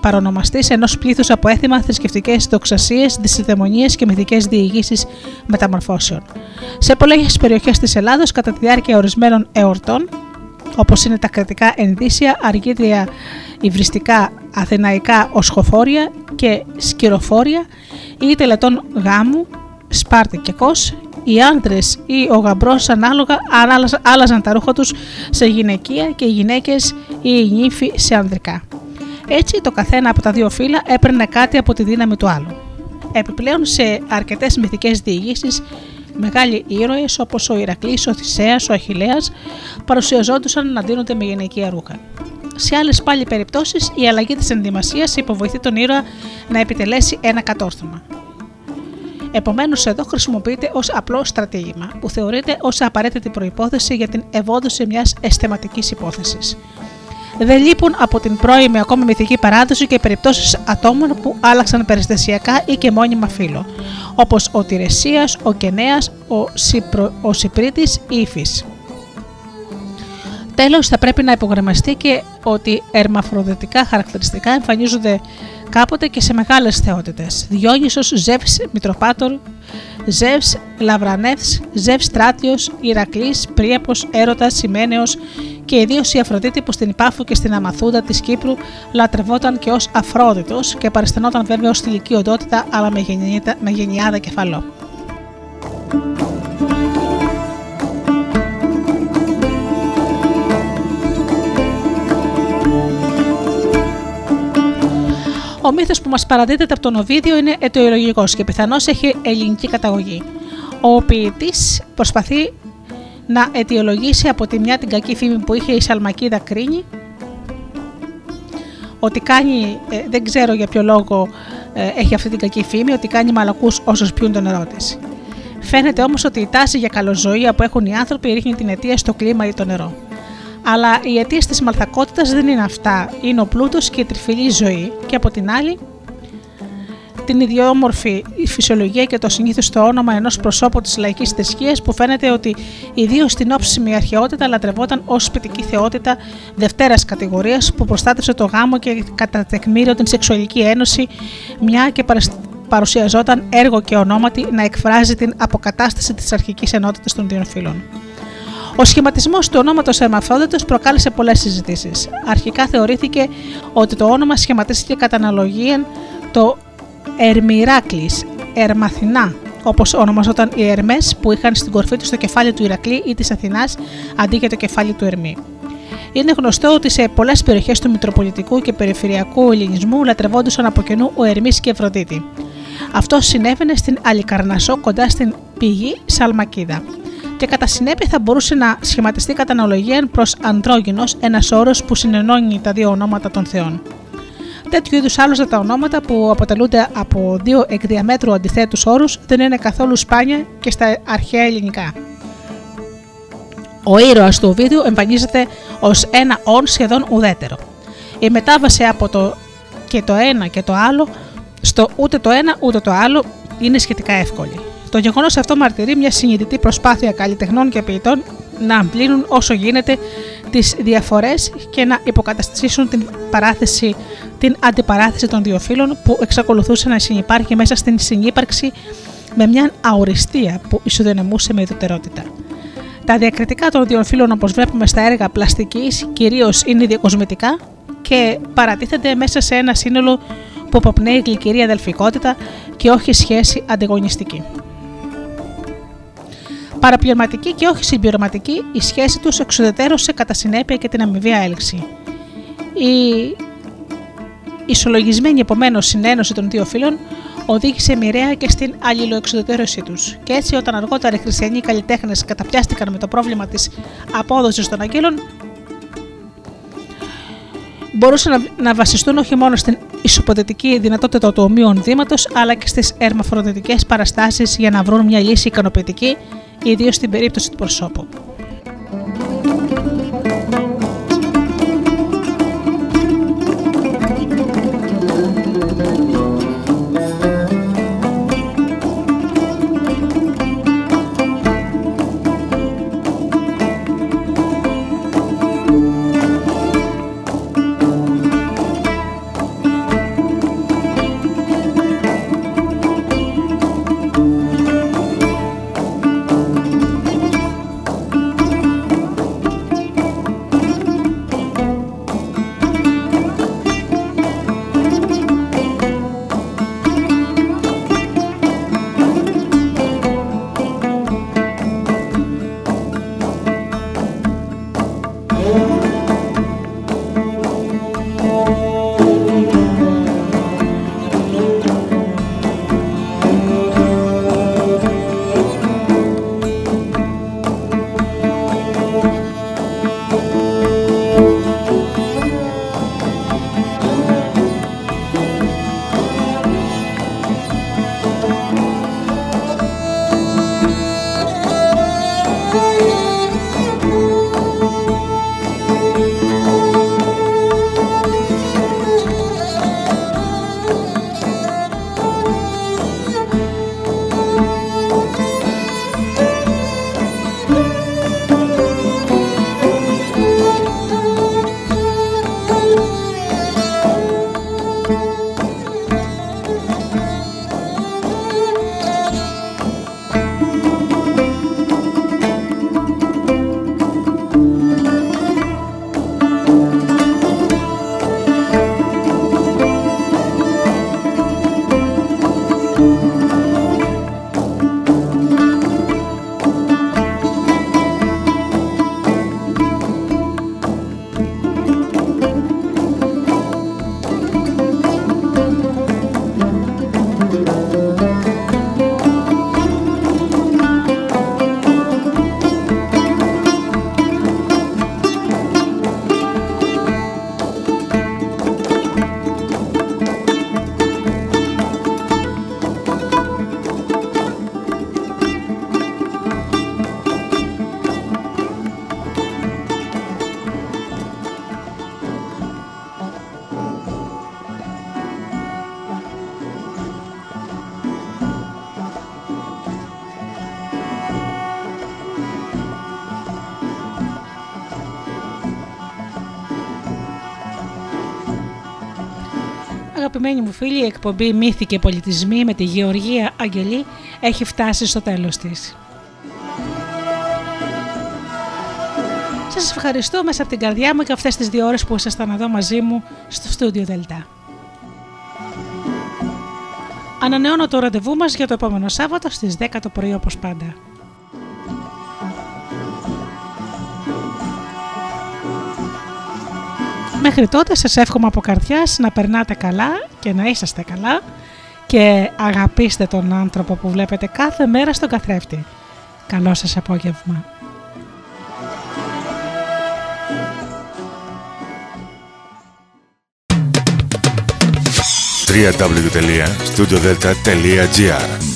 παρονομαστής ενός πλήθους από έθιμα, θρησκευτικές δοξασίες, δυσυδαιμονίες και μυθικές διηγήσεις μεταμορφώσεων. Σε πολλές περιοχές της Ελλάδος, κατά τη διάρκεια ορισμένων εορτών, όπως είναι τα κρατικά ενδύσια, αργίδια υβριστικά, αθηναϊκά οσχοφόρια και σκυροφόρια ή τελετών γάμου, σπάρτη και κος οι άντρε ή ο γαμπρός ανάλογα άλλαζαν τα ρούχα τους σε γυναικεία και οι γυναίκες ή οι νύφοι σε ανδρικά. Έτσι το καθένα από τα δύο φύλλα έπαιρνε κάτι από τη δύναμη του άλλου. Επιπλέον σε αρκετές μυθικές διηγήσεις, μεγάλοι ήρωες όπως ο Ηρακλής, ο Θησέας, ο Αχηλέα παρουσιαζόντουσαν να δίνονται με γυναικεία ρούχα. Σε άλλες πάλι περιπτώσεις, η αλλαγή της ενδυμασίας υποβοηθεί τον ήρωα να επιτελέσει ένα κατόρθωμα. Επομένως, εδώ χρησιμοποιείται ως απλό στρατήγημα, που θεωρείται ως απαραίτητη προπόθεση για την ευόδοση μιας αισθηματικής υπόθεσης. Δεν λείπουν από την πρώιμη ακόμη μυθική παράδοση και περιπτώσεις ατόμων που άλλαξαν περιστασιακά ή και μόνιμα φύλλο, όπως ο Τηρεσίας, ο Κενέας, ο, Συπρο, ο Συπρίτη ή η Φύση. Τέλος, θα πρέπει να υπογραμμαστεί και ότι ερμαφροδετικά χαρακτηριστικά εμφανίζονται κάποτε και σε μεγάλες θεότητες. Διόνυσος, Ζεύς Μητροπάτορ, Ζεύς Λαβρανεύς, Ζεύς Στράτιος, Ηρακλής, Πρίαπο, Έρωτας, Σιμένεο και ιδίως η Αφροδίτη που στην Υπάφου και στην Αμαθούντα της Κύπρου λατρευόταν και ως Αφρόδιτος και παριστανόταν βέβαια ως θηλυκή οντότητα αλλά με γενιάδα κεφαλό. Ο μύθος που μας παραδίδεται από τον Οβίδιο είναι αιτιολογικός και πιθανώς έχει ελληνική καταγωγή. Ο ποιητής προσπαθεί να αιτιολογήσει από τη μια την κακή φήμη που είχε η Σαλμακίδα Κρίνη, ότι κάνει, ε, δεν ξέρω για ποιο λόγο ε, έχει αυτή την κακή φήμη, ότι κάνει μαλακούς όσους πιούν το νερό της. Φαίνεται όμως ότι η τάση για καλοζωία που έχουν οι άνθρωποι ρίχνει την αιτία στο κλίμα ή το νερό. Αλλά οι αιτίες της μαλθακότητας δεν είναι αυτά. Είναι ο πλούτος και η τριφυλή ζωή, και από την άλλη, την ιδιόμορφη φυσιολογία και το συνήθιστο όνομα ενός προσώπου της λαϊκής θρησκείας που φαίνεται ότι ιδίως στην όψιμη αρχαιότητα λατρευόταν ως σπιτική θεότητα δευτέρας κατηγορίας που προστάτευσε το γάμο και κατά τεκμήριο την σεξουαλική ένωση, μια και παρουσιαζόταν έργο και ονόματι να εκφράζει την αποκατάσταση της αρχικής ενότητας των δύο φύλων. Ο σχηματισμός του ονόματος Ερμαφρόδιτο προκάλεσε πολλές συζητήσεις. Αρχικά θεωρήθηκε ότι το όνομα σχηματίστηκε κατά αναλογία το Ερμηράκλη, Ερμαθινά, όπως ονομαζόταν οι Ερμές που είχαν στην κορφή τους το κεφάλι του Ηρακλή ή της Αθηνάς αντί για το κεφάλι του Ερμή. Είναι γνωστό ότι σε πολλές περιοχές του Μητροπολιτικού και Περιφερειακού Ελληνισμού λατρευόντουσαν από κοινού ο Ερμής και Ευρωδίτη. Αυτό συνέβαινε στην Αλικαρνασό κοντά στην πηγή Σαλμακίδα και κατά συνέπεια θα μπορούσε να σχηματιστεί κατά αναλογία προς ανδρόγυνο ένας όρος που συνενώνει τα δύο ονόματα των Θεών. Τέτοιου είδους άλλωστε τα ονόματα που αποτελούνται από δύο εκ διαμέτρου αντιθέτους όρους δεν είναι καθόλου σπάνια και στα αρχαία ελληνικά. Ο ήρωας του βίντεο εμφανίζεται ως ένα όν σχεδόν ουδέτερο. Η μετάβαση από το και το ένα και το άλλο στο ούτε το ένα ούτε το άλλο είναι σχετικά εύκολη. Το γεγονός αυτό μαρτυρεί μια συνειδητή προσπάθεια καλλιτεχνών και ποιητών να αμπλύνουν όσο γίνεται τις διαφορές και να υποκαταστήσουν την, παράθεση, την αντιπαράθεση των δύο φύλων που εξακολουθούσε να συνεπάρχει μέσα στην συνύπαρξη με μια αοριστία που ισοδυναμούσε με ιδιωτερότητα. Τα διακριτικά των δύο φύλων, όπως βλέπουμε στα έργα πλαστικής, κυρίως είναι διακοσμητικά και παρατίθενται μέσα σε ένα σύνολο που αποπνέει γλυκυρή αδελφικότητα και όχι σχέση αντιγωνιστική παραπληρωματική και όχι συμπληρωματική, η σχέση τους εξουδετερώσε κατά συνέπεια και την αμοιβαία έλξη. Η ισολογισμένη επομένως συνένωση των δύο φίλων οδήγησε μοιραία και στην αλληλοεξουδετερώσή τους. Και έτσι, όταν αργότερα οι χριστιανοί καλλιτέχνες καταπιάστηκαν με το πρόβλημα της απόδοσης των αγγέλων, μπορούσαν να, βασιστούν όχι μόνο στην ισοποδετική δυνατότητα του ομοίου δήματο, αλλά και στις ερμαφροδετικέ παραστάσεις για να βρουν μια λύση ικανοποιητική ιδίως στην περίπτωση του προσώπου. Αγαπημένοι μου φίλοι, η εκπομπή Μύθοι και Πολιτισμοί με τη Γεωργία Αγγελή έχει φτάσει στο τέλος της. Σας ευχαριστώ μέσα από την καρδιά μου και αυτές τις δύο ώρες που ήσασταν εδώ μαζί μου στο στούντιο Δελτά. Ανανεώνω το ραντεβού μας για το επόμενο Σάββατο στις 10 το πρωί όπως πάντα. Μέχρι τότε σας εύχομαι από καρδιάς να περνάτε καλά και να είσαστε καλά και αγαπήστε τον άνθρωπο που βλέπετε κάθε μέρα στον καθρέφτη. Καλό σας απόγευμα. www.studiodelta.gr